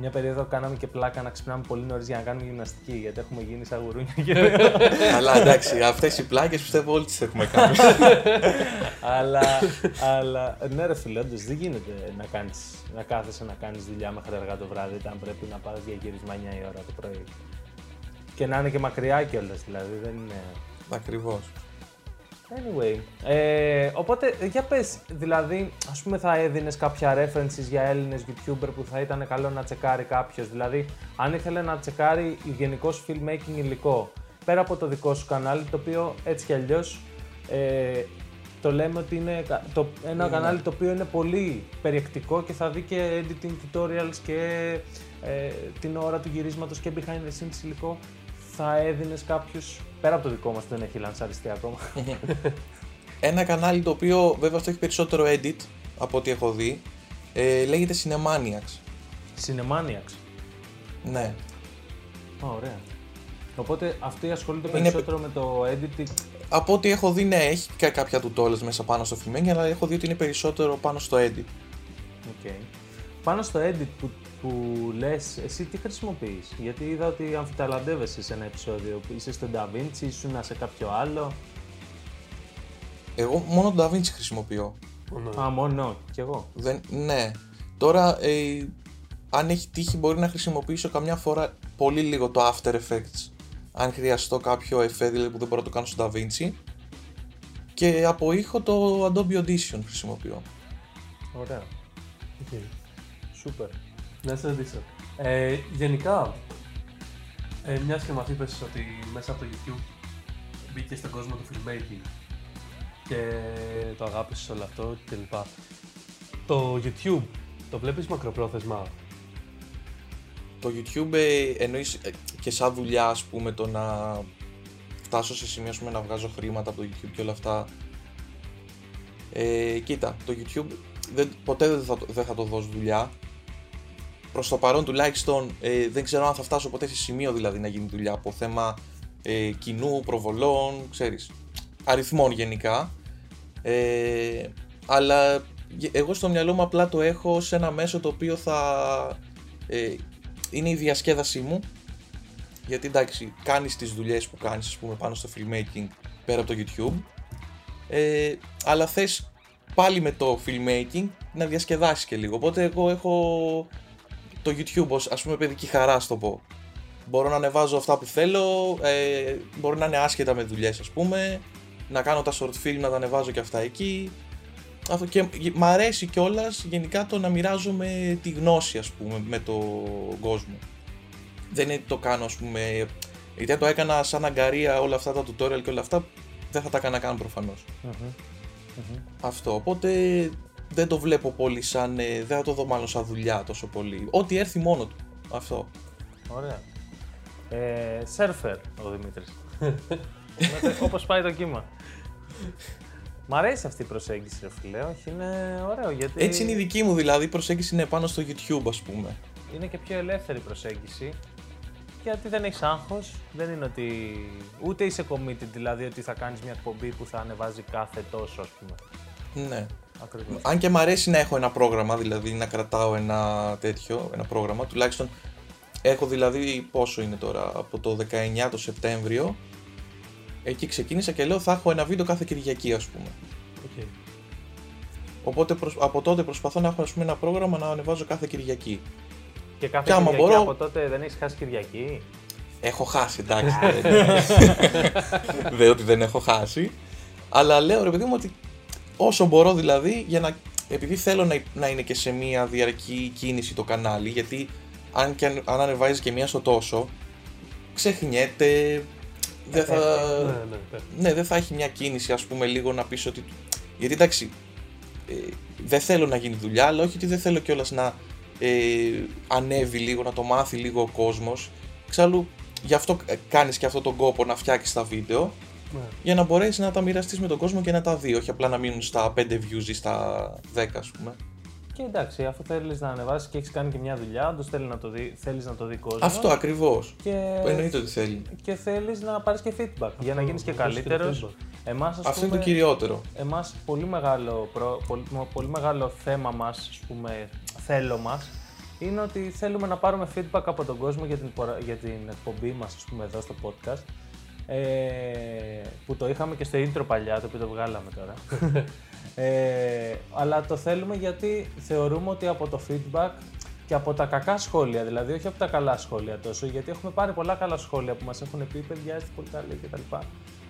μια περίοδο κάναμε και πλάκα να ξυπνάμε πολύ νωρίς για να κάνουμε γυμναστική γιατί έχουμε γίνει σαν γουρούνια και Αλλά εντάξει, αυτές οι πλάκες πιστεύω όλοι τις έχουμε κάνει. αλλά, αλλά ναι ρε φίλε, όντως δεν γίνεται να, κάνεις, να κάθεσαι να κάνεις δουλειά μέχρι αργά το βράδυ όταν πρέπει να πας για γύρισμα 9 η ώρα το πρωί. Και να είναι και μακριά κιόλας, δηλαδή δεν είναι... Ακριβώς. Anyway, ε, οπότε για πες, δηλαδή ας πούμε θα έδινες κάποια references για Έλληνες YouTuber που θα ήταν καλό να τσεκάρει κάποιος, δηλαδή αν ήθελε να τσεκάρει γενικώ filmmaking υλικό, πέρα από το δικό σου κανάλι, το οποίο έτσι κι αλλιώς ε, το λέμε ότι είναι κα- το, ένα Ναι. κανάλι το οποίο είναι πολύ περιεκτικό και θα δει και editing tutorials και ε, την ώρα του γυρίσματος και behind the scenes υλικό, θα έδινες κάποιους, πέρα από το δικό μας που δεν έχει λανσαριστεί ακόμα, Ένα κανάλι το οποίο βέβαια αυτό έχει περισσότερο edit από ό,τι έχω δει, ε, λέγεται Cinemaniacs. Cinemaniacs. Ναι. Α, ωραία. Οπότε αυτή ασχολείται Είναι- περισσότερο με το editing. Από ό,τι έχω δει, ναι, έχει και κάποια tutorials μέσα πάνω στο filming, αλλά έχω δει ότι είναι περισσότερο πάνω στο edit. Okay. Πάνω στο edit που, που λες, εσύ τι χρησιμοποιείς; Γιατί είδα ότι αμφιταλαντεύεσαι σε ένα επεισόδιο που είσαι στο DaVinci, ήσουν σε κάποιο άλλο. Εγώ μόνο το DaVinci χρησιμοποιώ. Ναι. Α, μόνο, κι εγώ. Δεν, ναι. Τώρα, ε, αν έχει τύχει, μπορεί να χρησιμοποιήσω καμιά φορά πολύ λίγο το After Effects. Αν χρειαστώ κάποιο εφέ, δηλαδή που δεν μπορώ να το κάνω στο DaVinci. Και από ήχο το Adobe Audition χρησιμοποιώ. Ωραία. Οκ. Σούπερ. Να σε ρωτήσω. Ε, γενικά, ε, μιας και μας είπες ότι μέσα από το YouTube μπήκε στον κόσμο του filmmaking και το αγάπησες όλο αυτό κλπ. Το YouTube το βλέπεις μακροπρόθεσμα; Το YouTube ε, εννοείς ε, και σαν δουλειά, ας πούμε, το να φτάσω σε σημείο ας πούμε, να βγάζω χρήματα από το YouTube και όλα αυτά. Ε, κοίτα, το YouTube δεν, ποτέ δεν θα, το- δεν θα το δώσω δουλειά. Προς το παρόν τουλάχιστον ε, δεν ξέρω αν θα φτάσω ποτέ σε σημείο δηλαδή να γίνει δουλειά από θέμα ε, κοινού, προβολών, ξέρεις, αριθμών γενικά. Ε, αλλά γε- εγώ στο μυαλό μου απλά το έχω σε ένα μέσο το οποίο θα ε, είναι η διασκέδασή μου. Γιατί εντάξει κάνεις τις δουλειές που κάνεις ας πούμε πάνω στο filmmaking πέρα από το YouTube. Ε, αλλά θες πάλι με το filmmaking να διασκεδάσεις και λίγο. Οπότε εγώ έχω το YouTube ως ας πούμε παιδική χαρά ας το πω. Μπορώ να ανεβάζω αυτά που θέλω ε, μπορεί να είναι άσχετα με δουλειές ας πούμε. Να κάνω τα short film να τα ανεβάζω και αυτά εκεί. Αυτό και μ' αρέσει κιόλας γενικά το να μοιράζομαι τη γνώση ας πούμε με τον κόσμο. Δεν είναι ότι το κάνω ας πούμε, γιατί αν το έκανα σαν αγκαρία όλα αυτά τα tutorial και όλα αυτά δεν θα τα έκανα καν προφανώς. Αυτό, οπότε δεν το βλέπω πολύ σαν, ε, δεν θα το δω μάλλον σαν δουλειά τόσο πολύ. Ό,τι έρθει μόνο του. Αυτό. Ωραία. Ε, σέρφερ ο Δημήτρης. Λέτε, Όπως πάει το κύμα. Μ' αρέσει αυτή η προσέγγιση, ρε φίλε. Όχι, είναι ωραίο γιατί. Έτσι είναι η δική μου δηλαδή, η προσέγγιση είναι πάνω στο YouTube, ας πούμε. είναι και πιο ελεύθερη προσέγγιση. Γιατί δεν έχεις άγχος, δεν είναι ότι. ούτε είσαι committed, δηλαδή ότι θα κάνεις μια εκπομπή που θα ανεβάζει κάθε τόσο, ας πούμε. Ναι. Ακριβώς. Αν και μ' αρέσει να έχω ένα πρόγραμμα, δηλαδή να κρατάω ένα τέτοιο, ένα πρόγραμμα, τουλάχιστον έχω δηλαδή πόσο είναι τώρα, από το 19 το Σεπτέμβριο, εκεί ξεκίνησα και λέω θα έχω ένα βίντεο κάθε Κυριακή ας πούμε. Οκ. Οπότε προσ- από τότε προσπαθώ να έχω ας πούμε, ένα πρόγραμμα να ανεβάζω κάθε Κυριακή. Και κάθε Και άμα Κυριακή μπορώ- από τότε δεν έχεις χάσει Κυριακή; Έχω χάσει, εντάξει. δεν ότι δεν έχω χάσει. Αλλά λέω ρε παιδί μου ότι όσο μπορώ δηλαδή για να. Επειδή θέλω να, να είναι και σε μια διαρκή κίνηση το κανάλι, γιατί αν, και αν, αν ανεβάζεις και μία στο τόσο, ξεχνιέται. Δεν θα, Ναι, ναι, πέφτει. ναι, δεν θα έχει μια κίνηση, ας πούμε, λίγο να πεις ότι. Γιατί εντάξει, ε, δεν θέλω να γίνει δουλειά, αλλά όχι ότι δεν θέλω κιόλας να ε, ανέβει λίγο, να το μάθει λίγο ο κόσμος. Εξάλλου, γι' αυτό ε, κάνεις και αυτό τον κόπο να φτιάξεις τα βίντεο, Ναι. για να μπορέσεις να τα μοιραστείς με τον κόσμο και να τα δει, όχι απλά να μείνουν στα 5 views ή στα 10, ας πούμε. Και εντάξει, αφού θέλεις να ανεβάσεις και έχεις κάνει και μια δουλειά, όντως θέλει να το δει, θέλεις να το δει κόσμο. Αυτό ακριβώς. Και, Εννοείται ότι θέλει. και θέλεις να πάρεις και feedback για να γίνεις και να δώσεις και καλύτερο. feedback. Εμάς, ας Αυτό είναι πούμε, το κυριότερο. εμάς πολύ μεγάλο, προ- πολύ, πολύ μεγάλο θέμα μας, ας πούμε, θέλω μας, είναι ότι θέλουμε να πάρουμε feedback από τον κόσμο για την, πορا- για την εκπομπή μας, ας πούμε, εδώ στο podcast. Ε, που το είχαμε και στο intro παλιά, το οποίο το βγάλαμε τώρα. ε, αλλά το θέλουμε γιατί θεωρούμε ότι από το feedback και από τα κακά σχόλια, δηλαδή όχι από τα καλά σχόλια τόσο, γιατί έχουμε πάρει πολλά καλά σχόλια που μας έχουν πει παιδιά είστε πολύ καλοί κτλ.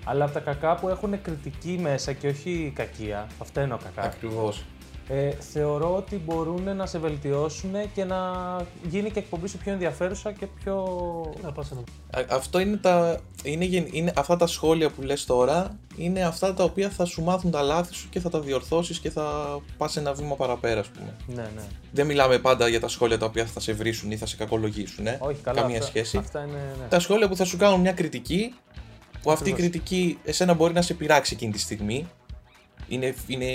Αλλά από τα κακά που έχουν κριτική μέσα και όχι κακία, αυτά εννοώ κακάς, Ακριβώς. Ε, θεωρώ ότι μπορούν να σε βελτιώσουν και να γίνει και εκπομπή σου πιο ενδιαφέρουσα και πιο... Να πας ένα... Α- Αυτό είναι τα. Είναι, γεν- είναι αυτά τα σχόλια που λες τώρα είναι αυτά τα οποία θα σου μάθουν τα λάθη σου και θα τα διορθώσεις και θα πας ένα βήμα παραπέρα, ας πούμε. Ναι, ναι. Δεν μιλάμε πάντα για τα σχόλια τα οποία θα σε βρίσουν ή θα σε κακολογήσουν. Ε. Όχι, καλά. Καμία αυτά, σχέση. Αυτά είναι. Ναι. Τα σχόλια που θα σου κάνουν μια κριτική, που αυτή η Ακριβώς. κριτική εσένα μπορεί να σε πειράξει εκείνη τη στιγμή. Είναι, είναι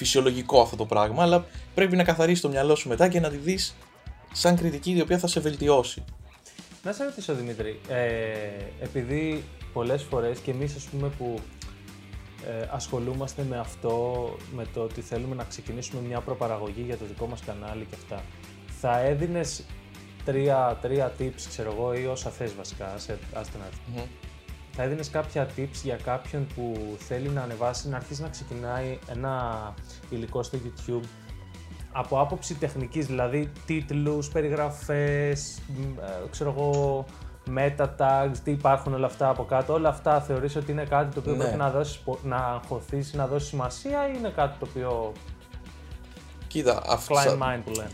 φυσιολογικό αυτό το πράγμα, αλλά πρέπει να καθαρίσει το μυαλό σου μετά και να τη δεις σαν κριτική η οποία θα σε βελτιώσει. Να σε ρωτήσω Δημήτρη, ε, επειδή πολλές φορές και εμείς ας πούμε που ε, ασχολούμαστε με αυτό, με το ότι θέλουμε να ξεκινήσουμε μια προπαραγωγή για το δικό μας κανάλι και αυτά, θα έδινες τρία, τρία tips, ξέρω εγώ, ή όσα θες βασικά, σε, άστε να έρθει. Μμμ. Θα έδινες κάποια tips για κάποιον που θέλει να ανεβάσει, να αρχίσει να ξεκινάει ένα υλικό στο YouTube; Από άποψη τεχνικής, δηλαδή τίτλους, περιγραφές, μ, ε, ξέρω εγώ, meta tags, τι υπάρχουν όλα αυτά από κάτω. Όλα αυτά θεωρείς ότι είναι κάτι το οποίο Ναι. πρέπει να, δώσεις, πο- να αγχωθείς, να δώσεις σημασία ή είναι κάτι το οποίο Κοίτα, αυτό, climb mind που λένε;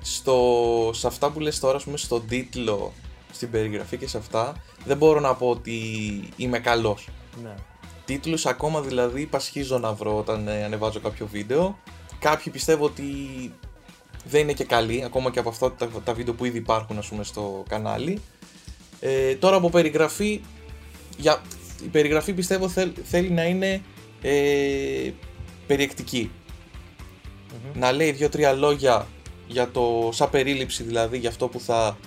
στο, σε αυτά που λες τώρα, ας πούμε, στον τίτλο, στην περιγραφή και σε αυτά, δεν μπορώ να πω ότι είμαι καλός. ναι. Τίτλους ακόμα δηλαδή πασχίζω να βρω όταν ε, ανεβάζω κάποιο βίντεο. Κάποιοι πιστεύω ότι δεν είναι και καλοί, ακόμα και από αυτά τα, τα βίντεο που ήδη υπάρχουν ας πούμε, στο κανάλι. Ε, τώρα από περιγραφή, για, η περιγραφή πιστεύω θέλ- θέλει να είναι ε, περιεκτική. Μμμ. Να λέει δύο-τρία λόγια για το, σαν περίληψη δηλαδή για αυτό που θα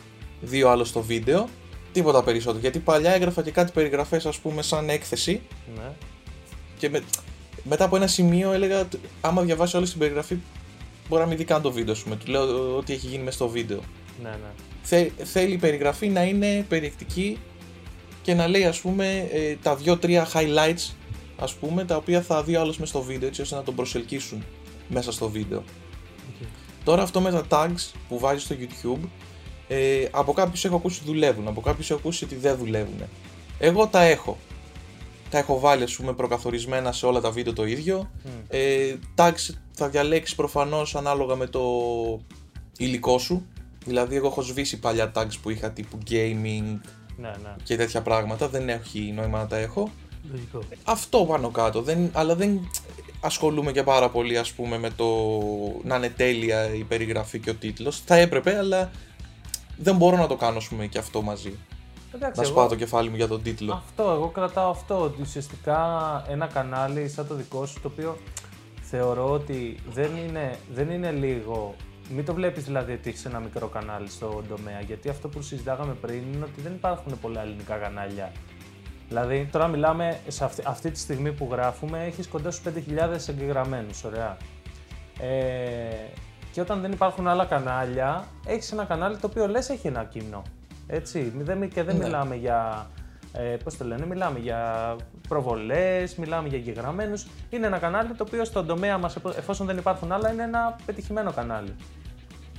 δει ο άλλος στο βίντεο. Τίποτα περισσότερο. Γιατί παλιά έγραφα και κάτι περιγραφές ας πούμε σαν έκθεση ναι. και με, μετά από ένα σημείο έλεγα ότι άμα διαβάσει όλη την περιγραφή μπορεί να μην δει καν το βίντεο σου. Με του λέω ότι έχει γίνει μέσα στο βίντεο. Ναι, ναι. Θε, θέλει η περιγραφή να είναι περιεκτική και να λέει ας πούμε ε, τα δύο-τρία highlights ας πούμε τα οποία θα δει ο άλλος μέσα στο βίντεο έτσι ώστε να τον προσελκύσουν μέσα στο βίντεο. Οκ. Τώρα αυτό με τα tags που βάζεις στο YouTube ε, από κάποιους έχω ακούσει ότι δουλεύουν, από κάποιους έχω ακούσει ότι δεν δουλεύουν. Εγώ τα έχω. Τα έχω βάλει ας πούμε προκαθορισμένα σε όλα τα βίντεο το ίδιο. Μμ. Ε, tags θα διαλέξεις προφανώς ανάλογα με το υλικό σου. Δηλαδή εγώ έχω σβήσει παλιά tags που είχα τύπου gaming Ναι, ναι. και τέτοια πράγματα, δεν έχει νόημα να τα έχω. Λογικό. Αυτό πάνω κάτω, δεν, αλλά δεν ασχολούμαι και πάρα πολύ ας πούμε με το να είναι τέλεια η περιγραφή και ο τίτλος. Θα έπρεπε, αλλά δεν μπορώ να το κάνω ας πούμε και αυτό μαζί. Εντάξει, να εγώ- σπάω το κεφάλι μου για τον τίτλο. Αυτό, εγώ κρατάω αυτό. Ότι ουσιαστικά ένα κανάλι σαν το δικό σου, το οποίο θεωρώ ότι δεν είναι, δεν είναι λίγο. Μην το βλέπεις δηλαδή ότι έχεις ένα μικρό κανάλι στον τομέα. Γιατί αυτό που συζητάγαμε πριν είναι ότι δεν υπάρχουν πολλά ελληνικά κανάλια. Δηλαδή, τώρα μιλάμε σε αυτή, αυτή τη στιγμή που γράφουμε, έχεις κοντά στου 5.000 εγγεγραμμένους. Ωραία. Ε, και όταν δεν υπάρχουν άλλα κανάλια, έχεις ένα κανάλι το οποίο λες έχει ένα κοινό. Έτσι. Μη- δεν- Και δεν Ναι. μιλάμε για. Ε, πώς το λένε, μιλάμε για προβολές, μιλάμε για εγγεγραμμένους. Είναι ένα κανάλι το οποίο στον τομέα μας, εφόσον δεν υπάρχουν άλλα, είναι ένα πετυχημένο κανάλι.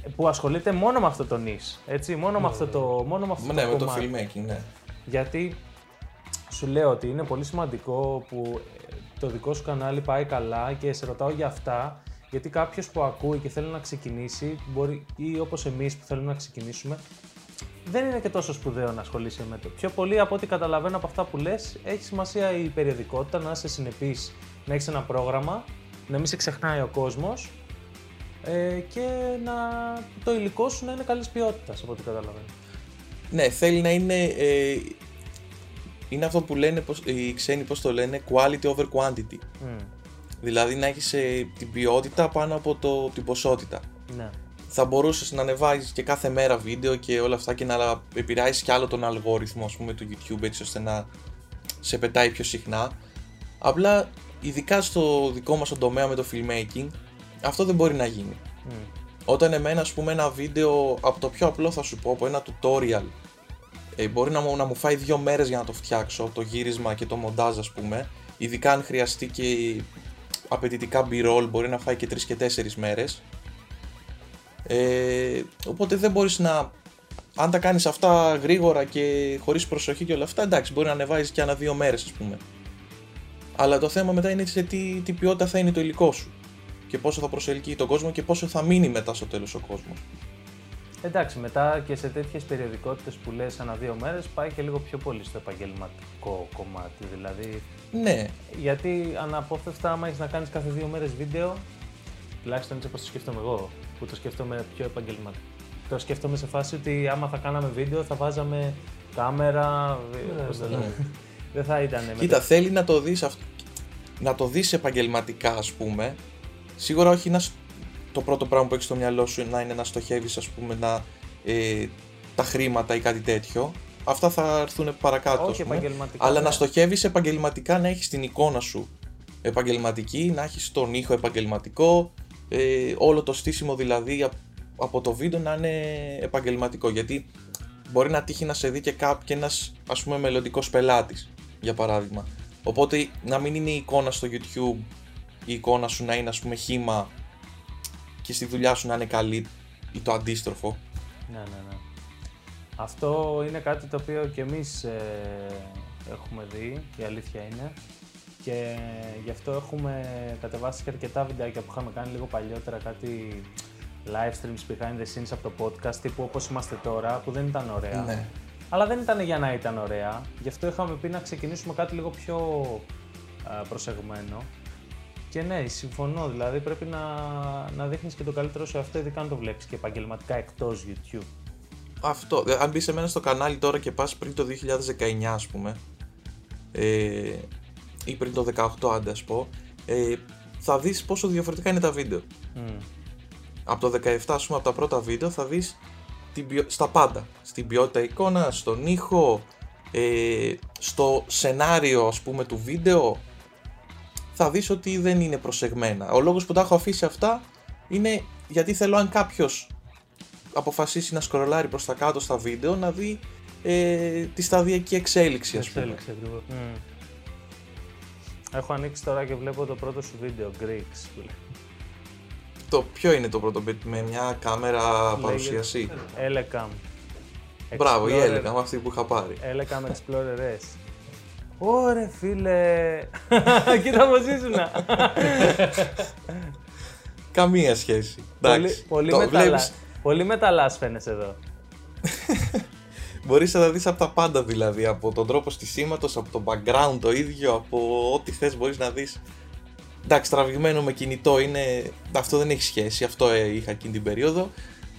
Ε, Που ασχολείται μόνο με αυτό το νης, έτσι, μόνο με αυτό το, μόνο με αυτό ναι, το με το κομμάτι. filmmaking, ναι. Γιατί σου λέω ότι είναι πολύ σημαντικό που ε, το δικό σου κανάλι πάει καλά και σε ρωτάω για αυτά, γιατί κάποιος που ακούει και θέλει να ξεκινήσει, μπορεί, ή όπως εμείς που θέλουμε να ξεκινήσουμε, δεν είναι και τόσο σπουδαίο να ασχολείσαι με το. Πιο πολύ από ό,τι καταλαβαίνω από αυτά που λες, έχει σημασία η περιοδικότητα, να είσαι συνεπής, να έχεις ένα πρόγραμμα, να μην σε ξεχνάει ο κόσμος ε, και να, το υλικό σου να είναι καλής ποιότητας από ό,τι καταλαβαίνω. Ναι, θέλει να είναι. Ε, είναι αυτό που λένε πώς, οι ξένοι, πώς το λένε, quality over quantity. Μμ, Δηλαδή να έχεις ε, την ποιότητα πάνω από το, την ποσότητα. ναι. Θα μπορούσες να ανεβάζεις και κάθε μέρα βίντεο και όλα αυτά και να επηρεάσεις κι άλλο τον αλγόριθμο ας πούμε του YouTube έτσι ώστε να σε πετάει πιο συχνά. Απλά ειδικά στο δικό μας τον τομέα με το filmmaking αυτό δεν μπορεί να γίνει. Μμ. Όταν εμένα ας πούμε ένα βίντεο από το πιο απλό θα σου πω από ένα tutorial ε, μπορεί να μου, να μου φάει δύο μέρες για να το φτιάξω το γύρισμα και το μοντάζ ας πούμε ειδικά αν χρειαστεί και απαιτητικά b-roll μπορεί να φάει και τρεις και τέσσερις μέρες. Ε, οπότε δεν μπορείς να αν τα κάνεις αυτά γρήγορα και χωρίς προσοχή και όλα αυτά εντάξει μπορεί να ανεβάζεις και ανά δύο μέρες ας πούμε. Αλλά το θέμα μετά είναι σε τι, τι ποιότητα θα είναι το υλικό σου και πόσο θα προσελκύει τον κόσμο και πόσο θα μείνει μετά στο τέλος ο κόσμος Εντάξει, μετά και σε τέτοιες περιοδικότητες που λες ανά δύο μέρες πάει και λίγο πιο πολύ στο επαγγελματικό κομμάτι. Δηλαδή, ναι γιατί αναπόφευκτα, άμα έχεις να κάνεις κάθε δύο μέρες βίντεο, τουλάχιστον έτσι όπως το σκέφτομαι εγώ, που το σκέφτομαι πιο επαγγελματικό. Το σκέφτομαι σε φάση ότι άμα θα κάναμε βίντεο θα βάζαμε κάμερα. Ναι, πώς το ναι. λένε. Δεν θα ήταν. με Κοίτα, θέλει να το δεις αυτό, να το δεις επαγγελματικά ας πούμε. Σίγουρα όχι να, σ- το πρώτο πράγμα που έχεις στο μυαλό σου να είναι να στοχεύεις ας πούμε να, ε, τα χρήματα ή κάτι τέτοιο. Αυτά θα έρθουν παρακάτω. ας Όχι πούμε. επαγγελματικά. Αλλά ναι. να στοχεύεις επαγγελματικά, να έχεις την εικόνα σου επαγγελματική, να έχεις τον ήχο επαγγελματικό, ε, όλο το στήσιμο δηλαδή α- από το βίντεο να είναι επαγγελματικό. Γιατί μπορεί να τύχει να σε δει και κάποιο και ένας ας πούμε μελλοντικός πελάτης, για παράδειγμα. Οπότε να μην είναι η εικόνα στο YouTube, η εικόνα σου να είναι ας πούμε χήμα και στη δουλειά σου να είναι καλή ή το αντίστροφο. Ναι, ναι, ναι. Αυτό είναι κάτι το οποίο και εμείς ε, έχουμε δει, η αλήθεια είναι. Και γι' αυτό έχουμε κατεβάσει και αρκετά βιντεάκια που είχαμε κάνει λίγο παλιότερα, κάτι live streams behind the scenes από το podcast, τύπου όπως είμαστε τώρα, που δεν ήταν ωραία. Ναι. Αλλά δεν ήταν για να ήταν ωραία. Γι' αυτό είχαμε πει να ξεκινήσουμε κάτι λίγο πιο α, προσεγμένο. Και ναι, συμφωνώ. Δηλαδή πρέπει να, να δείχνεις και το καλύτερο σε αυτό, ειδικά αν το βλέπεις και επαγγελματικά εκτός YouTube. Αυτό. Ε, Αν μπεις σε μένα στο κανάλι τώρα και πας πριν το 2019 ας πούμε ε, ή πριν το 18 άντε ας πω ε, θα δεις πόσο διαφορετικά είναι τα βίντεο. Μμ. Από το 17 ας πούμε από τα πρώτα βίντεο θα δεις την ποιο- στα πάντα. Στην ποιότητα εικόνα, στον ήχο, ε, στο σενάριο ας πούμε του βίντεο θα δεις ότι δεν είναι προσεγμένα. Ο λόγος που τα έχω αφήσει αυτά είναι γιατί θέλω αν κάποιος αποφασίσει να σκρολάρει προς τα κάτω στα βίντεο να δει ε, τη σταδιακή εξέλιξη ας πούμε. Εξέλιξη ακριβώς. Μμ. Έχω ανοίξει τώρα και βλέπω το πρώτο σου βίντεο, Greeks. που λέει. Το ποιο είναι το πρώτο bit με μια κάμερα παρουσίαση; Elecam. Μπράβο, η Explorer- έλεγα με αυτή που είχα πάρει. Elecam Explorer S. Ωρε φίλε! Κοίτα πως ήσουνα! Καμία σχέση. πολύ, Εντάξει. πολύ, Το μεταλλά... βλέπεις- πολύ μεταλλάς φαίνεσαι εδώ. Μπορείς να τα δεις από τα πάντα δηλαδή, από τον τρόπο στισίματος, από το background το ίδιο, από ό,τι θες μπορείς να δεις. Εντάξει, τραβηγμένο με κινητό είναι, αυτό δεν έχει σχέση, αυτό ε, είχα εκείνη την περίοδο.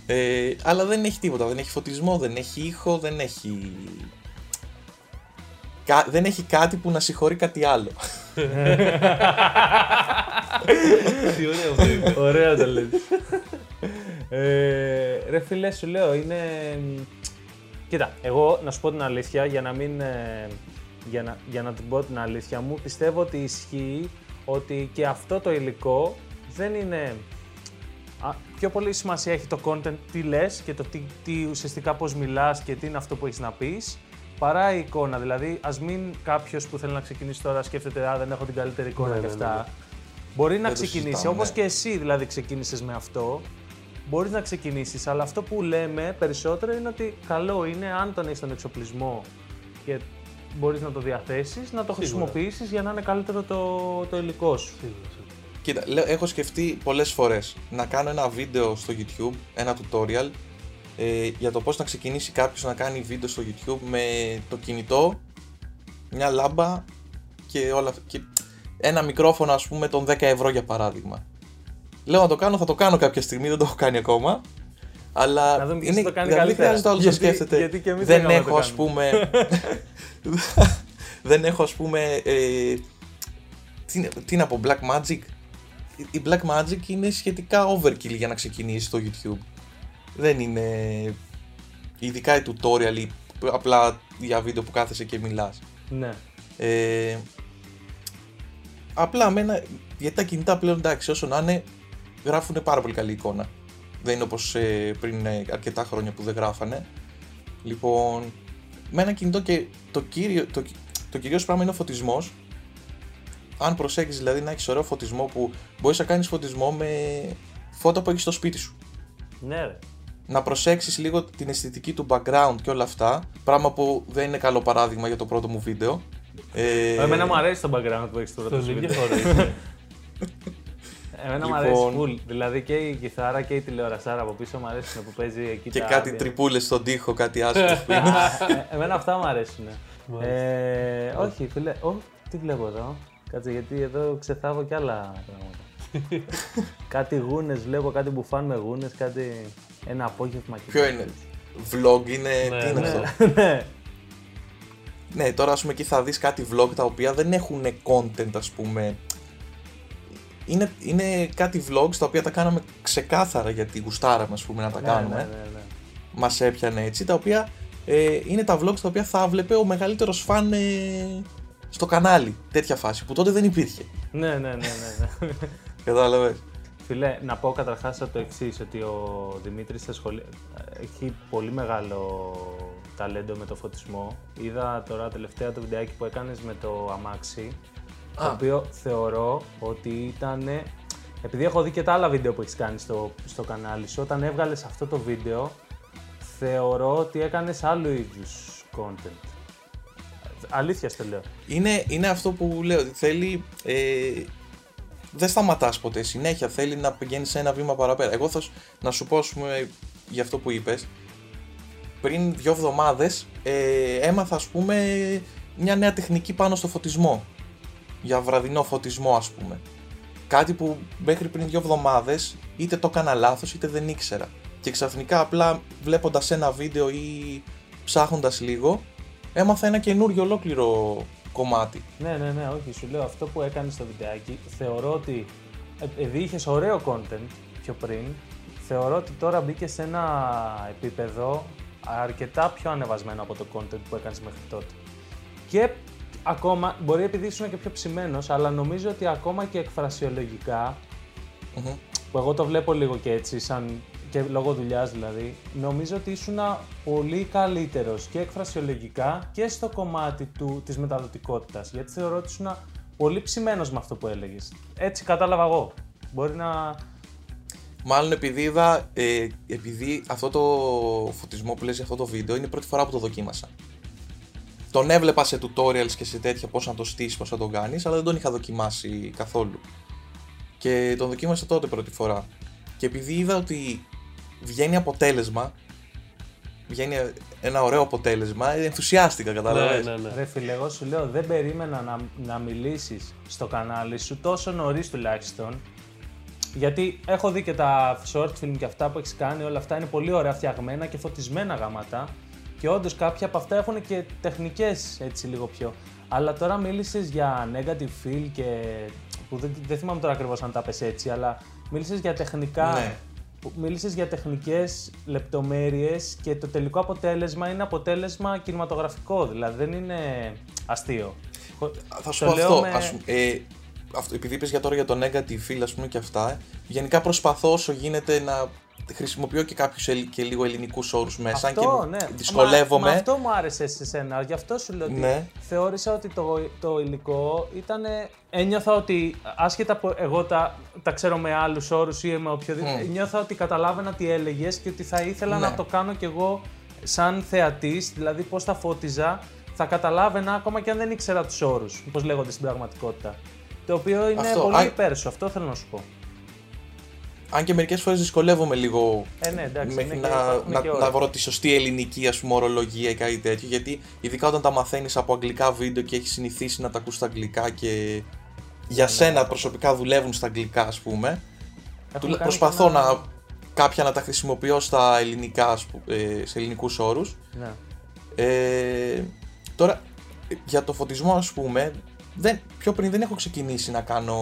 Ε, αλλά δεν έχει τίποτα, δεν έχει φωτισμό, δεν έχει ήχο, δεν έχει κα- δεν έχει κάτι που να συγχωρεί κάτι άλλο. Τι ωραίο αυτό είναι. Ωραία το λες. ε, ρε φίλε, σου λέω, είναι... Κοίτα, εγώ να σου πω την αλήθεια, για να μην... ε, για να, για να την πω την αλήθεια μου, πιστεύω ότι ισχύει ότι και αυτό το υλικό δεν είναι... Α, πιο πολύ σημασία έχει το content, τι λες και το τι, τι ουσιαστικά πώς μιλάς και τι είναι αυτό που έχεις να πεις, παρά η εικόνα. Δηλαδή, ας μην κάποιος που θέλει να ξεκινήσει τώρα σκέφτεται «Α, δεν έχω την καλύτερη εικόνα Ναι, και ναι, αυτά». ναι. Μπορεί να Δεν το ξεκινήσει, συζητάμε, όπως ναι. και εσύ δηλαδή ξεκίνησες με αυτό, μπορείς να ξεκινήσεις, αλλά αυτό που λέμε περισσότερο είναι ότι καλό είναι αν τον έχεις τον εξοπλισμό και μπορείς να το διαθέσεις, να το χρησιμοποιήσεις για να είναι καλύτερο το, το υλικό σου. Σίγουρα, σίγουρα. Κοίτα, λέω, έχω σκεφτεί πολλές φορές να κάνω ένα βίντεο στο YouTube, ένα tutorial, ε, για το πώς να ξεκινήσει κάποιος να κάνει βίντεο στο YouTube με το κινητό, μια λάμπα και όλα αυτά. Και ένα μικρόφωνο, ας πούμε, των 10 ευρώ για παράδειγμα. Λέω να το κάνω, θα το κάνω κάποια στιγμή, δεν το έχω κάνει ακόμα. Αλλά Να δούμε ποιος είναι, θα το κάνει δεν καλύτερα. χρειάζεται όλος να Γιατί- σκέφτεται. γιατί και εμείς δεν θέλαμε να το έχω, ας κάνουμε. πούμε. δεν έχω, ας πούμε. Ε, τι, τι να πω, Black Magic. Η Black Magic είναι σχετικά overkill για να ξεκινήσει στο YouTube. Δεν είναι. Ειδικά η tutorial ή απλά για βίντεο που κάθεσαι και μιλάς. Ναι. Ε, απλά μένα, γιατί τα κινητά πλέον εντάξει, όσο να είναι, γράφουν πάρα πολύ καλή εικόνα. Δεν είναι όπως ε, πριν ε, αρκετά χρόνια που δεν γράφανε. Λοιπόν, με ένα κινητό και το, κύριο, το, το κυρίως πράγμα είναι ο φωτισμός. Αν προσέξεις δηλαδή να έχεις ωραίο φωτισμό που μπορείς να κάνεις φωτισμό με φώτα που έχεις στο σπίτι σου. Ναι, ρε. Να προσέξεις λίγο την αισθητική του background και όλα αυτά. Πράγμα που δεν είναι καλό παράδειγμα για το πρώτο μου βίντεο. Ε, Εμένα μου αρέσει το background που έχεις τώρα το Τον σπίτι. ίδιο χώρο είναι. Εμένα μου Λοιπόν- αρέσει full. Δηλαδή και η κιθάρα και η τηλεορασάρα από πίσω μου αρέσουν που παίζει εκεί και τα κάτι ambient. τρυπούλες στον τοίχο, κάτι άσπρο που είναι. Ε, Εμένα αυτά μου αρέσουν. Μάλιστα. Ε, όχι, φίλε. Ω, τι βλέπω εδώ. Κάτσε γιατί εδώ ξεθάβω κι άλλα πράγματα. κάτι γούνες βλέπω, κάτι μπουφάν με γούνες, κάτι. Ένα απόγευμα και Ποιο είναι, vlog είναι, Ναι, τι είναι ναι. αυτό; ναι. Ναι, τώρα ας πούμε εκεί θα δεις κάτι vlog τα οποία δεν έχουν content ας πούμε. Είναι, είναι κάτι vlogs τα οποία τα κάναμε ξεκάθαρα γιατί γουστάραμε ας πούμε να τα Ναι, κάνουμε. ναι, ναι, ναι. Μας έπιανε έτσι, τα οποία ε, είναι τα vlogs τα οποία θα βλέπει ο μεγαλύτερος φαν ε, στο κανάλι. Τέτοια φάση που τότε δεν υπήρχε. Ναι, ναι, ναι, ναι, ναι. Κατάλαβες. Φίλε, να πω καταρχάς το εξής, ότι ο Δημήτρης έχει πολύ μεγάλο ταλέντο με το φωτισμό. Είδα τώρα τελευταία το βιντεάκι που έκανες με το αμάξι, το Α. οποίο θεωρώ ότι ήταν... Επειδή έχω δει και τα άλλα βίντεο που έχεις κάνει στο, στο κανάλι σου, όταν έβγαλες αυτό το βίντεο, θεωρώ ότι έκανες άλλου είδους content. Αλήθεια στο λέω. Είναι, είναι αυτό που λέω, ότι θέλει. Ε, δεν σταματάς ποτέ. Συνέχεια θέλει να πηγαίνεις σε ένα βήμα παραπέρα. Εγώ θα, σου- να σου πω, ας πούμε, για αυτό που είπες, πριν δύο εβδομάδες ε, έμαθα, ας πούμε, μια νέα τεχνική πάνω στο φωτισμό. Για βραδινό φωτισμό, ας πούμε. Κάτι που μέχρι πριν δύο εβδομάδες είτε το έκανα λάθος είτε δεν ήξερα. Και ξαφνικά απλά βλέποντας ένα βίντεο ή ψάχνοντας λίγο, έμαθα ένα καινούριο ολόκληρο κομμάτι. Ναι, ναι, ναι, όχι. Σου λέω αυτό που έκανες στο βιντεάκι. Θεωρώ ότι επειδή είχες ωραίο content πιο πριν, θεωρώ ότι τώρα μπήκες σε ένα επίπεδο αρκετά πιο ανεβασμένο από το content που έκανες μέχρι τότε. Και ακόμα, μπορεί επειδή ήσουν και πιο ψημένος, αλλά νομίζω ότι ακόμα και εκφρασιολογικά, Μμμ. που εγώ το βλέπω λίγο και έτσι, σαν και λόγω δουλειάς δηλαδή, νομίζω ότι ήσουν πολύ καλύτερος και εκφρασιολογικά και στο κομμάτι του, της μεταδοτικότητας. Γιατί θεωρώ ότι ήσουν πολύ ψημένος με αυτό που έλεγες. Έτσι κατάλαβα εγώ. Μπορεί να... Μάλλον επειδή είδα, ε, επειδή αυτό το φωτισμό που λες για αυτό το βίντεο είναι η πρώτη φορά που το δοκίμασα. Τον έβλεπα σε tutorials και σε τέτοια πώς να το στήσεις, πώς να το κάνεις, αλλά δεν τον είχα δοκιμάσει καθόλου. Και τον δοκίμασα τότε πρώτη φορά. Και επειδή είδα ότι βγαίνει αποτέλεσμα, βγαίνει ένα ωραίο αποτέλεσμα, ενθουσιάστηκα, ναι, κατάλαβες. ναι, ναι. Ρε φίλε, εγώ σου λέω, δεν περίμενα να, να μιλήσεις στο κανάλι σου τόσο νωρίς τουλάχιστον. Γιατί έχω δει και τα short film και αυτά που έχεις κάνει, όλα αυτά είναι πολύ ωραία φτιαγμένα και φωτισμένα γάματα. Και όντως κάποια από αυτά έχουν και τεχνικές έτσι λίγο πιο. Αλλά τώρα μίλησες για negative feel και. που δεν, δεν θυμάμαι τώρα ακριβώς αν τα πες έτσι, αλλά μίλησες για τεχνικά. Ναι. Μίλησες για τεχνικές λεπτομέρειες και το τελικό αποτέλεσμα είναι αποτέλεσμα κινηματογραφικό. Δηλαδή δεν είναι αστείο. Θα σου Το πω λέω αυτό. με- Ας, πούμε, ε, αυτό επειδή είπες για τώρα για το negative feel, ας πούμε και αυτά, ε, γενικά προσπαθώ όσο γίνεται να χρησιμοποιώ και κάποιους ελ- και λίγο ελληνικούς όρους μέσα, αν Αυτό, και ναι. δυσκολεύομαι. Μα, μα αυτό μου άρεσε σε σένα. Γι' αυτό σου λέω ότι Ναι. θεώρησα ότι το, το υλικό ήταν. Ένιωθα ότι άσχετα από εγώ τα, τα ξέρω με άλλους όρους ή με οποιοδήποτε. Μμ. Νιώθα ότι καταλάβαινα τι έλεγες και ότι θα ήθελα Ναι. να το κάνω κι εγώ σαν θεατής, δηλαδή πώς θα φώτιζα, θα καταλάβαινα ακόμα και αν δεν ήξερα τους όρους, πώ λέγονται στην πραγματικότητα. Το οποίο είναι Αυτό, πολύ α- υπέρ σου, αυτό θέλω να σου πω. Αν και μερικές φορές δυσκολεύομαι λίγο Ε, ναι, εντάξει. μέχρι είναι και- να, υπάρχουν να, και να όροι. βρω τη σωστή ελληνική ας πούμε, ορολογία ή κάτι τέτοιο. Γιατί ειδικά όταν τα μαθαίνεις από αγγλικά βίντεο και έχεις συνηθίσει να τα ακούς στα αγγλικά και για σένα προσωπικά δουλεύουν στα αγγλικά, ας πούμε. Έχουμε του- κάνει προσπαθώ και ένα- να κάποια να τα χρησιμοποιώ στα ελληνικά, ας που- ε, σε ελληνικούς όρους. Ναι. Ε, τώρα, για το φωτισμό, ας πούμε, δεν, πιο πριν δεν έχω ξεκινήσει να κάνω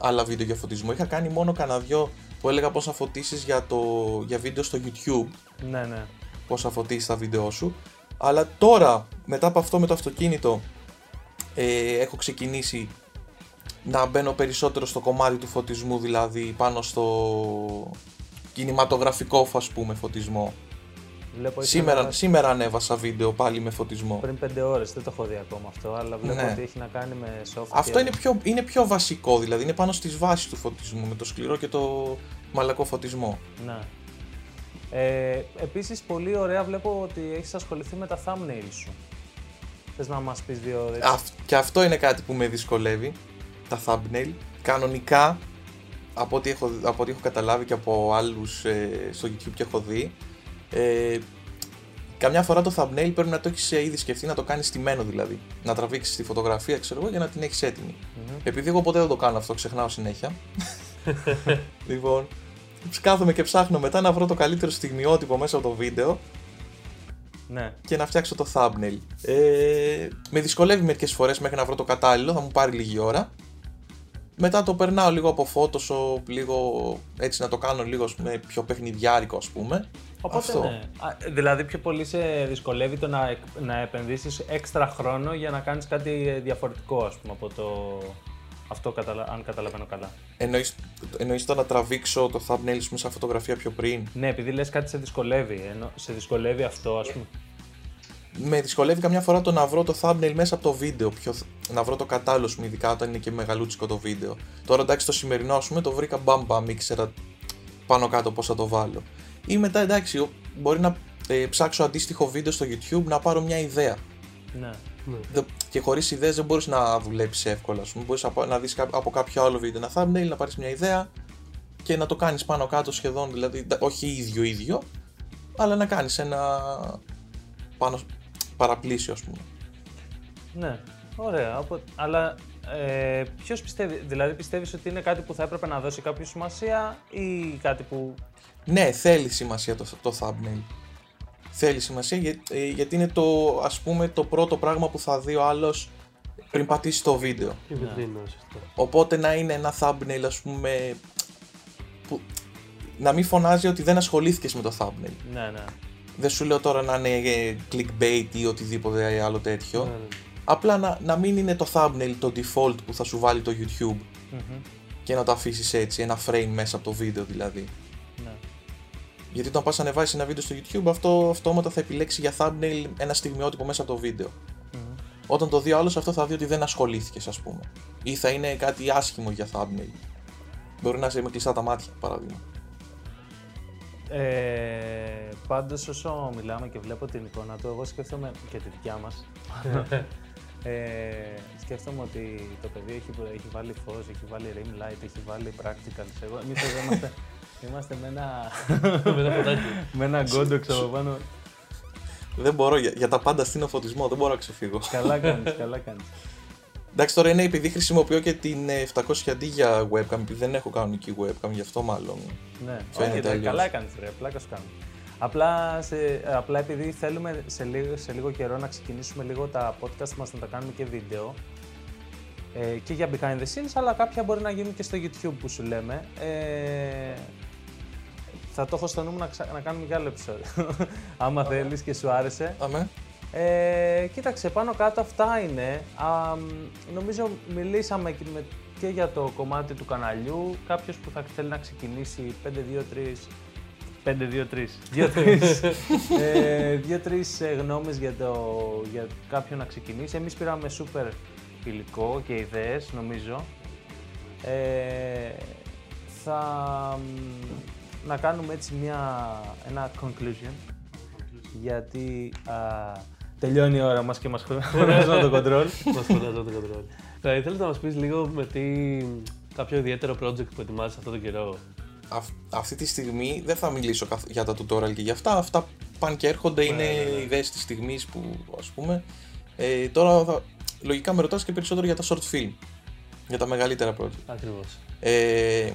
άλλα βίντεο για φωτισμό. Είχα κάνει μόνο κανένα δυο που έλεγα πώς να φωτίσεις για, το, για βίντεο στο YouTube, ναι, ναι. πώς θα φωτίσεις τα βίντεο σου. Αλλά τώρα, μετά από αυτό με το αυτοκίνητο, ε, έχω ξεκινήσει να μπαίνω περισσότερο στο κομμάτι του φωτισμού, δηλαδή πάνω στο κινηματογραφικό, ας πούμε, φωτισμό. Βλέπω έχει Σήμερα, ένα- σήμερα ανέβασα βίντεο πάλι με φωτισμό. Πριν πέντε ώρες, δεν το έχω δει ακόμα αυτό, αλλά βλέπω Ναι. ότι έχει να κάνει με soft. Αυτό και- είναι πιο, είναι πιο βασικό, δηλαδή είναι πάνω στις βάσεις του φωτισμού, με το σκληρό και το μαλακό φωτισμό. Ναι. Ε, επίσης, πολύ ωραία βλέπω ότι έχεις ασχοληθεί με τα thumbnail σου. Θες να μας πεις δύο έτσι. Αυ- και αυτό είναι κάτι που με δυσκολεύει, τα thumbnail. Κανονικά, από ό,τι έχω, από ό,τι έχω καταλάβει και από άλλους ε, στο YouTube και έχω δει, ε, καμιά φορά το thumbnail πρέπει να το έχεις ε, ήδη σκεφτεί, να το κάνεις στημένο δηλαδή. Να τραβήξεις τη φωτογραφία, ξέρω εγώ, για να την έχεις έτοιμη. Μμμ. Επειδή εγώ ποτέ δεν το κάνω αυτό, ξεχνάω συνέχεια. λοιπόν, κάθομαι και ψάχνω μετά να βρω το καλύτερο στιγμιότυπο μέσα από το βίντεο Ναι. και να φτιάξω το thumbnail. Ε, με δυσκολεύει μερικές φορές μέχρι να βρω το κατάλληλο, θα μου πάρει λίγη ώρα. Μετά το περνάω λίγο από Photoshop, λίγο έτσι να το κάνω λίγο ας πούμε, πιο παιχνιδιάρικο ας πούμε. Οπότε, Αυτό. ναι. Α, δηλαδή, πιο πολύ σε δυσκολεύει το να, εκ- να επενδύσεις έξτρα χρόνο για να κάνεις κάτι διαφορετικό, ας πούμε, από το... Αυτό, καταλα... αν καταλαβαίνω καλά. Εννοείς, εννοείς το να τραβήξω το thumbnail σου σαν φωτογραφία πιο πριν; Ναι, επειδή λες κάτι σε δυσκολεύει. Ενώ σε δυσκολεύει αυτό, ας πούμε. Με δυσκολεύει καμιά φορά το να βρω το thumbnail μέσα από το βίντεο. Πιο, να βρω το κατάλληλο σου, ειδικά όταν είναι και μεγαλούτσικο το βίντεο. Τώρα εντάξει, το σημερινό ας πούμε το βρήκα μπαμ μπαμ, ήξερα πάνω κάτω πώς θα το βάλω. Ή μετά εντάξει, ο- μπορεί να ε, ψάξω αντίστοιχο βίντεο στο YouTube να πάρω μια ιδέα. Ναι. Ναι. Δε- Και χωρίς ιδέες δεν μπορείς να δουλέψεις εύκολα. Μπορείς να δεις από κάποιο άλλο βίντεο ένα thumbnail, να πάρεις μια ιδέα και να το κάνεις πάνω κάτω σχεδόν, δηλαδή ντα- όχι ίδιο ίδιο, αλλά να κάνεις ένα πάνω παραπλήσιο, ας πούμε. Ναι, ωραία. Απο- Αλλά ε, ποιος πιστεύει, δηλαδή πιστεύεις ότι είναι κάτι που θα έπρεπε να δώσει κάποιο σημασία ή κάτι που. Ναι, θέλει σημασία το, το thumbnail. Θέλει σημασία για- ε, γιατί είναι το, ας πούμε, το πρώτο πράγμα που θα δει ο άλλος πριν πατήσει το βίντεο. Η βιτρίνα ουσιαστικά. Οπότε να είναι ένα thumbnail, ας πούμε, που να μην φωνάζει ότι δεν ασχολήθηκες με το thumbnail. Ναι, ναι. Δεν σου λέω τώρα να είναι ε, clickbait ή οτιδήποτε άλλο τέτοιο. Ναι, ναι. Απλά να, να μην είναι το thumbnail το default που θα σου βάλει το YouTube Μμμ. και να το αφήσεις έτσι, ένα frame μέσα από το βίντεο δηλαδή. Ναι. Γιατί όταν πας να ανεβάσεις ένα βίντεο στο YouTube, αυτό αυτόματα θα επιλέξει για thumbnail ένα στιγμιότυπο μέσα από το βίντεο. Μμμ. Όταν το δει ο άλλος, αυτό θα δει ότι δεν ασχολήθηκες, ας πούμε. Ή θα είναι κάτι άσχημο για thumbnail. Μπορεί να είσαι με κλειστά τα μάτια, παράδειγμα. Ε, Πάντως, όσο μιλάμε και βλέπω την εικόνα του, εγώ σκέφτομαι και τη δικιά μας. ε, σκέφτομαι ότι το παιδί έχει, έχει βάλει φως, έχει βάλει rim light, έχει βάλει practicals. Εγώ, εμείς εδώ είμαστε, είμαστε με ένα, Με ένα φωτάκι. με ένα γκόντοξ από πάνω. Δεν μπορώ, για, για τα πάντα στείνω φωτισμό, δεν μπορώ να ξεφύγω. καλά κάνεις, καλά κάνεις. Εντάξει, τώρα είναι επειδή χρησιμοποιώ και την ε, 700 αντί για webcam, επειδή δεν έχω κανονική webcam, γι' αυτό μάλλον. Ναι, Φαίνεται όχι, ρε, αλλιώς. καλά έκανες ρε, πλάκας σου κάνω. Απλά, σε, απλά επειδή θέλουμε σε λίγο, σε λίγο καιρό να ξεκινήσουμε λίγο τα podcast μας να τα κάνουμε και βίντεο ε, και για behind the scenes, αλλά κάποια μπορεί να γίνουν και στο YouTube που σου λέμε. Ε, θα το έχω στο νου μου να, ξα... να κάνουμε και άλλο επεισόδιο. Άμα θέλεις και σου άρεσε. Αμέ. Ε, κοίταξε, πάνω κάτω αυτά είναι. Α, νομίζω μιλήσαμε και, με, και για το κομμάτι του καναλιού. Κάποιος που θα θέλει να ξεκινήσει 5-2-3 5-2-3. 2-3 ε, δύο-τρεις, ε, γνώμες για, το, για κάποιον να ξεκινήσει. Εμείς πήραμε σούπερ υλικό και ιδέες, νομίζω. Ε, θα να κάνουμε έτσι μια, ένα conclusion, γιατί α, τελειώνει η ώρα μας και μας χωρίζουμε το control. Μας φωνάζω το control. Θα ήθελα να μας πεις λίγο με τι κάποιο ιδιαίτερο project που ετοιμάζεις αυτό τον καιρό. Αυ- αυτή τη στιγμή δεν θα μιλήσω καθ- για τα tutorial και για αυτά. Αυτά πάνε και έρχονται, είναι ναι, ναι. ιδέες της στιγμής που ας πούμε. Ε, τώρα θα, λογικά με ρωτάς και περισσότερο για τα short film, για τα μεγαλύτερα project. Ακριβώς. Ε,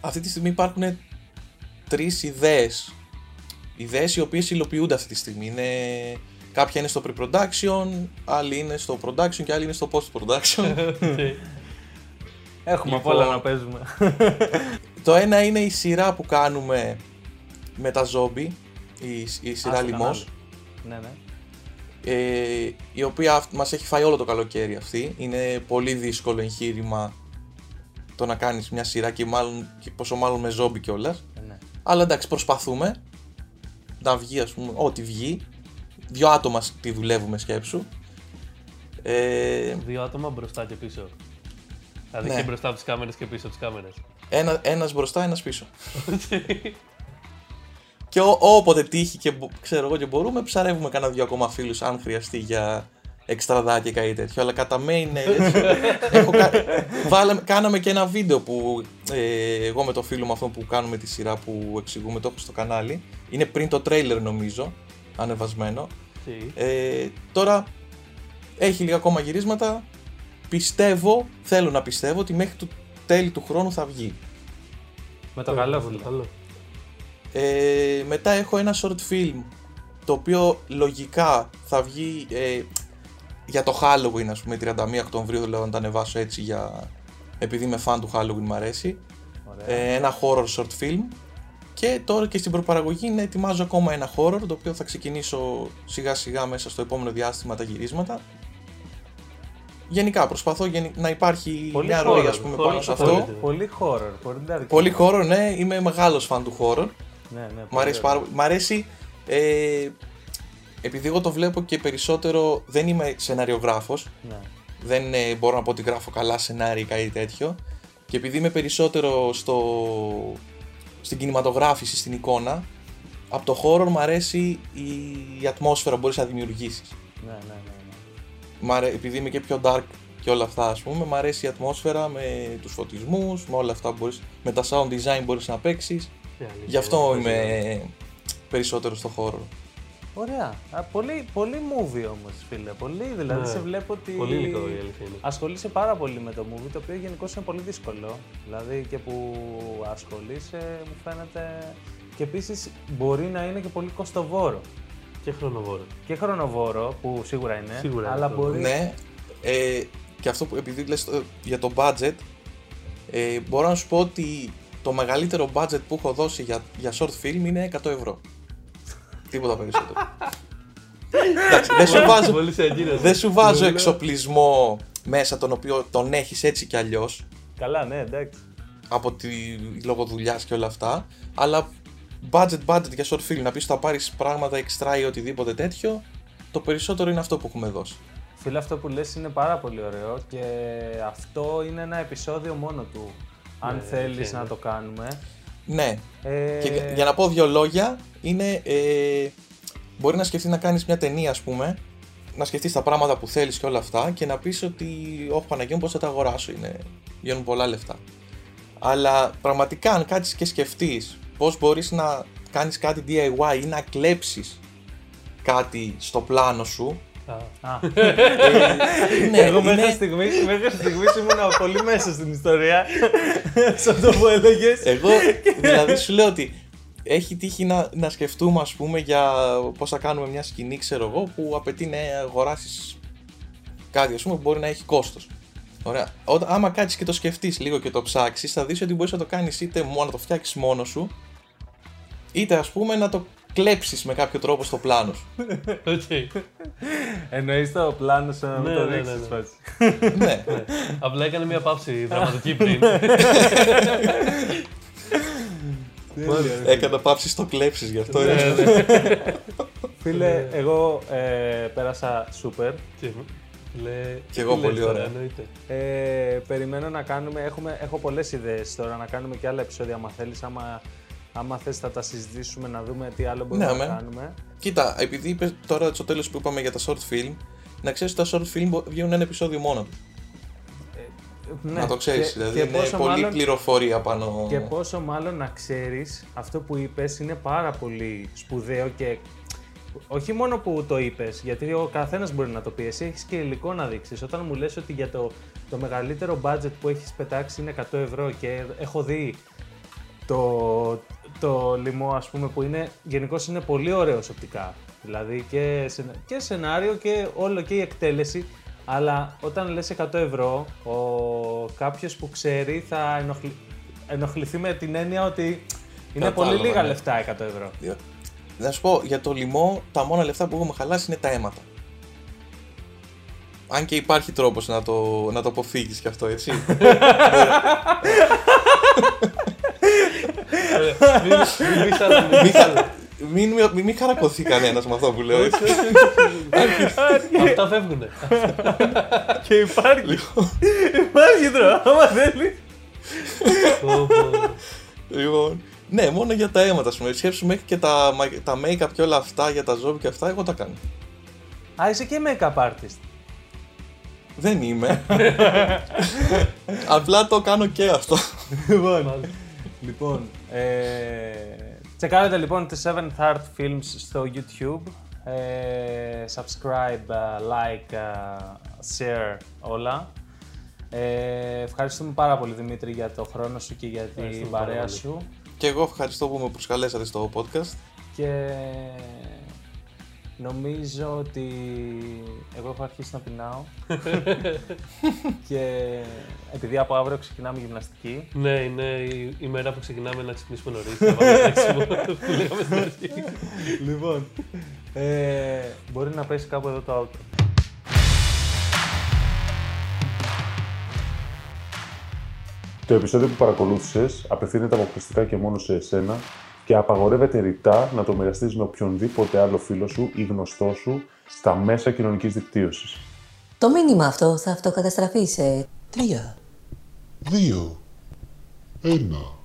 αυτή τη στιγμή υπάρχουν τρεις ιδέες. Ιδέες οι οποίες υλοποιούνται αυτή τη στιγμή. Είναι, κάποια είναι στο pre-production, άλλοι είναι στο production και άλλοι είναι στο post-production. Έχουμε Λοιπόν. πολλά να παίζουμε. Το ένα είναι η σειρά που κάνουμε με τα ζόμπι, η, η σειρά Α, στο Λιμός, κανάλι. Ναι, ναι. ε, η οποία αυ- μας έχει φάει όλο το καλοκαίρι αυτή. Είναι πολύ δύσκολο εγχείρημα το να κάνεις μια σειρά και, μάλλον, και πόσο μάλλον με ζόμπι κιόλας. Ε, ναι. Αλλά εντάξει, προσπαθούμε να βγει, ας πούμε, ό,τι βγει. Δυο άτομα τη δουλεύουμε σκέψου. Ε, Δύο άτομα μπροστά και πίσω. Δηλαδή Ναι. και μπροστά από τις κάμερες και πίσω από τις κάμερες. ένα, ένας μπροστά, ένας πίσω. και ό, όποτε τύχει και μπο- ξέρω εγώ και μπορούμε, ψαρεύουμε κανένα δυο ακόμα φίλους αν χρειαστεί για εξτραδάκι ή κάτι τέτοιο. Αλλά κατά με είναι έτσι. Έχω κα... Βάλαμε, κάναμε και ένα βίντεο που ε, εγώ με το φίλο μου αυτό που κάνουμε τη σειρά που εξηγούμε το έχω στο κανάλι. Είναι πριν το τρέιλερ νομίζω, ανεβασμένο. Τι; Ε, τώρα έχει λίγα ακόμα γυρίσματα. Πιστεύω, θέλω να πιστεύω ότι μέχρι το τέλη του χρόνου θα βγει. Με το καλό φίλο. Καλό. Ε, μετά έχω ένα short film το οποίο λογικά θα βγει ε, για το Halloween ας πούμε 31 Οκτωβρίου λέω να το ανεβάσω έτσι για επειδή είμαι fan του Halloween μου αρέσει Ωραία. ε, ένα horror short film και τώρα και στην προπαραγωγή να ετοιμάζω ακόμα ένα horror το οποίο θα ξεκινήσω σιγά σιγά μέσα στο επόμενο διάστημα τα γυρίσματα Γενικά προσπαθώ γενι- να υπάρχει Πολύ μια ροή horror, ας πούμε horror πάνω σε το αυτό θέλετε. Πολύ horror. Πολύ, dark. Πολύ horror ναι, είμαι μεγάλος fan του horror Ναι, ναι, Μ' πολύ αρέσει ωραίο. πάρα πολύ. Μ' αρέσει. Ε, επειδή εγώ το βλέπω και περισσότερο. Δεν είμαι σεναριογράφος. Ναι. Δεν ε, μπορώ να πω ότι γράφω καλά σενάρια ή κάτι τέτοιο. Και επειδή είμαι περισσότερο στο, στην κινηματογράφηση, στην εικόνα, από το horror μου αρέσει η, η ατμόσφαιρα που μπορείς να δημιουργήσεις. Ναι, ναι, ναι, ναι. Μ' αρέ- επειδή είμαι και πιο dark και όλα αυτά ας πούμε, μ' αρέσει η ατμόσφαιρα με τους φωτισμούς, με όλα αυτά που μπορείς, με τα sound design μπορείς να παίξεις. Τι αλήθεια, Γι' αυτό είναι. είμαι περισσότερο στο χώρο. Ωραία. Α, πολύ, πολύ movie όμως, φίλε. Πολύ, δηλαδή Ναι. σε βλέπω ότι... Πολύ υλικό η αλήθεια είναι. Ασχολείσαι πάρα πολύ με το movie, το οποίο γενικώ είναι πολύ δύσκολο. Δηλαδή και που ασχολείσαι, μου φαίνεται. Και επίσης μπορεί να είναι και πολύ κοστοβόρο. Και χρονοβόρο. Και χρονοβόρο, που σίγουρα είναι. Σίγουρα είναι αλλά αυτό. μπορεί. Ναι, ε, και αυτό που επειδή λες ε, για το budget, ε, μπορώ να σου πω ότι το μεγαλύτερο budget που έχω δώσει για, για short film είναι 100 ευρώ. Τίποτα περισσότερο. Εντάξει, δεν σου βάζω, Πολύ σε εγκύρωση. δεν σου βάζω Πολύ- εξοπλισμό μέσα τον οποίο τον έχεις έτσι κι αλλιώς Καλά, ναι, εντάξει. από τη λόγω δουλειάς και όλα αυτά. Αλλά budget, budget για short film να πεις θα πάρεις πράγματα extra ή οτιδήποτε τέτοιο, το περισσότερο είναι αυτό που έχουμε δώσει. Φίλε, αυτό που λες είναι πάρα πολύ ωραίο και αυτό είναι ένα επεισόδιο μόνο του. Αν Ναι, θέλεις αλήθεια να είναι. το κάνουμε. Ναι, Ε, και για- για να πω δύο λόγια, είναι. Ε, μπορεί να σκεφτείς να κάνεις μια ταινία, ας πούμε, να σκεφτείς τα πράγματα που θέλεις και όλα αυτά και να πεις ότι, Όχι, Παναγιώτη, πώς θα τα αγοράσω. Είναι, βγαίνουν πολλά λεφτά. Αλλά πραγματικά, αν κάτσεις και σκεφτείς πώς μπορείς να κάνεις κάτι DIY ή να κλέψεις κάτι στο πλάνο σου. Α, Α, ε, ναι, εγώ μέχρι είναι- στιγμής, μέχρι στιγμής ήμουν πολύ μέσα στην ιστορία. Σαν το που έλεγες. Εγώ δηλαδή σου λέω ότι έχει τύχει να, να σκεφτούμε, ας πούμε, για πώς θα κάνουμε μια σκηνή, ξέρω εγώ, που απαιτεί να αγοράσεις κάτι, ας πούμε, που μπορεί να έχει κόστος. Ωραία. Ό, άμα κάτσεις και το σκεφτείς λίγο και το ψάξεις, θα δεις ότι μπορείς να το κάνεις είτε μόνο να το φτιάξεις μόνος σου, είτε ας πούμε να το κλέψεις με κάποιο τρόπο στο πλάνο σου. Οκ. Εννοείς το πλάνο σου να μην Ναι, το ναι, ρίξεις ναι, ναι. φάση. ναι. Ναι. Απλά έκανε μια παύση δραματική πριν. Έκανα παύση στο κλέψεις γι' αυτό. Ναι, έτσι. ναι. Φίλε, εγώ ε, πέρασα σούπερ. Και λέει, Κι εγώ τι πολύ λες τώρα, ωραία. εννοείται. Ε, περιμένω να κάνουμε, έχουμε, έχω πολλές ιδέες τώρα να κάνουμε και άλλα επεισόδια άμα θέλεις, άμα, άμα θες θα τα συζητήσουμε να δούμε τι άλλο μπορούμε Ναι, να με. κάνουμε. Κοίτα, επειδή είπες τώρα στο τέλος που είπαμε για τα short film, να ξέρεις ότι τα short film μπο- βγαίνουν ένα επεισόδιο μόνο. του. Ναι, να το ξέρεις, και- δηλαδή και είναι πόσο πολύ μάλλον- πληροφορία πάνω. Και πόσο μάλλον να ξέρεις αυτό που είπες είναι πάρα πολύ σπουδαίο και όχι μόνο που το είπες, γιατί ο καθένας μπορεί να το πει, εσύ έχεις και υλικό να δείξεις. Όταν μου λες ότι για το, το μεγαλύτερο budget που έχεις πετάξει είναι 100 ευρώ και έχω δει το, το λοιμό ας πούμε που είναι γενικώς είναι πολύ ωραίος οπτικά. Δηλαδή και, σεν- και σενάριο και όλο και η εκτέλεση. Αλλά όταν λες 100 ευρώ, ο κάποιος που ξέρει θα ενοχλη- ενοχληθεί με την έννοια ότι είναι Κατάλαβα, πολύ λίγα ναι. λεφτά 100 ευρώ. Δια- Να σου πω, για το λοιμό, τα μόνα λεφτά που έχουμε χαλάσει είναι τα αίματα. Αν και υπάρχει τρόπος να το, να το αποφύγεις κι αυτό, έτσι. Ωραία. Μην- μην πεις άλλα, μην μην, πεις άλλα. χα- μην, μην, μην χαρακωθεί κανένας με αυτό που λέω, έτσι. Αυτά φεύγουνε. και υπάρχει. υπάρχει τώρα, άμα θέλει. Πω, πω. λοιπόν, ναι, μόνο για τα αίματα, ας πούμε. Σκέψου μέχρι και τα, μα- τα make-up και όλα αυτά για τα ζώα και αυτά, εγώ τα κάνω. Α, είσαι και make-up artist. Δεν είμαι. Απλά το κάνω και αυτό. λοιπόν, λοιπόν ε, τσεκάρετε λοιπόν τις 7th Art Films στο YouTube. Ε, subscribe, ε, like, ε, share όλα. Ε, ευχαριστούμε πάρα πολύ Δημήτρη για το χρόνο σου και για την Ευχαριστούμε πάρα παρέα πολύ. σου. και εγώ ευχαριστώ που με προσκαλέσατε στο podcast. Και νομίζω ότι εγώ έχω αρχίσει να πεινάω. και επειδή από αύριο ξεκινάμε γυμναστική, Ναι, είναι η, η μέρα που ξεκινάμε να ξυπνήσουμε νωρίς. να πάμε τρέξιμο, που λέγαμε στην αρχή. Λοιπόν, ε, μπορεί να πέσει κάπου εδώ το outro. Το επεισόδιο που παρακολούθησες απευθύνεται αποκλειστικά και μόνο σε εσένα και απαγορεύεται ρητά να το μοιραστείς με οποιονδήποτε άλλο φίλο σου ή γνωστό σου στα μέσα κοινωνικής δικτύωσης. Το μήνυμα αυτό θα αυτοκαταστραφεί σε τρία, δύο, ένα.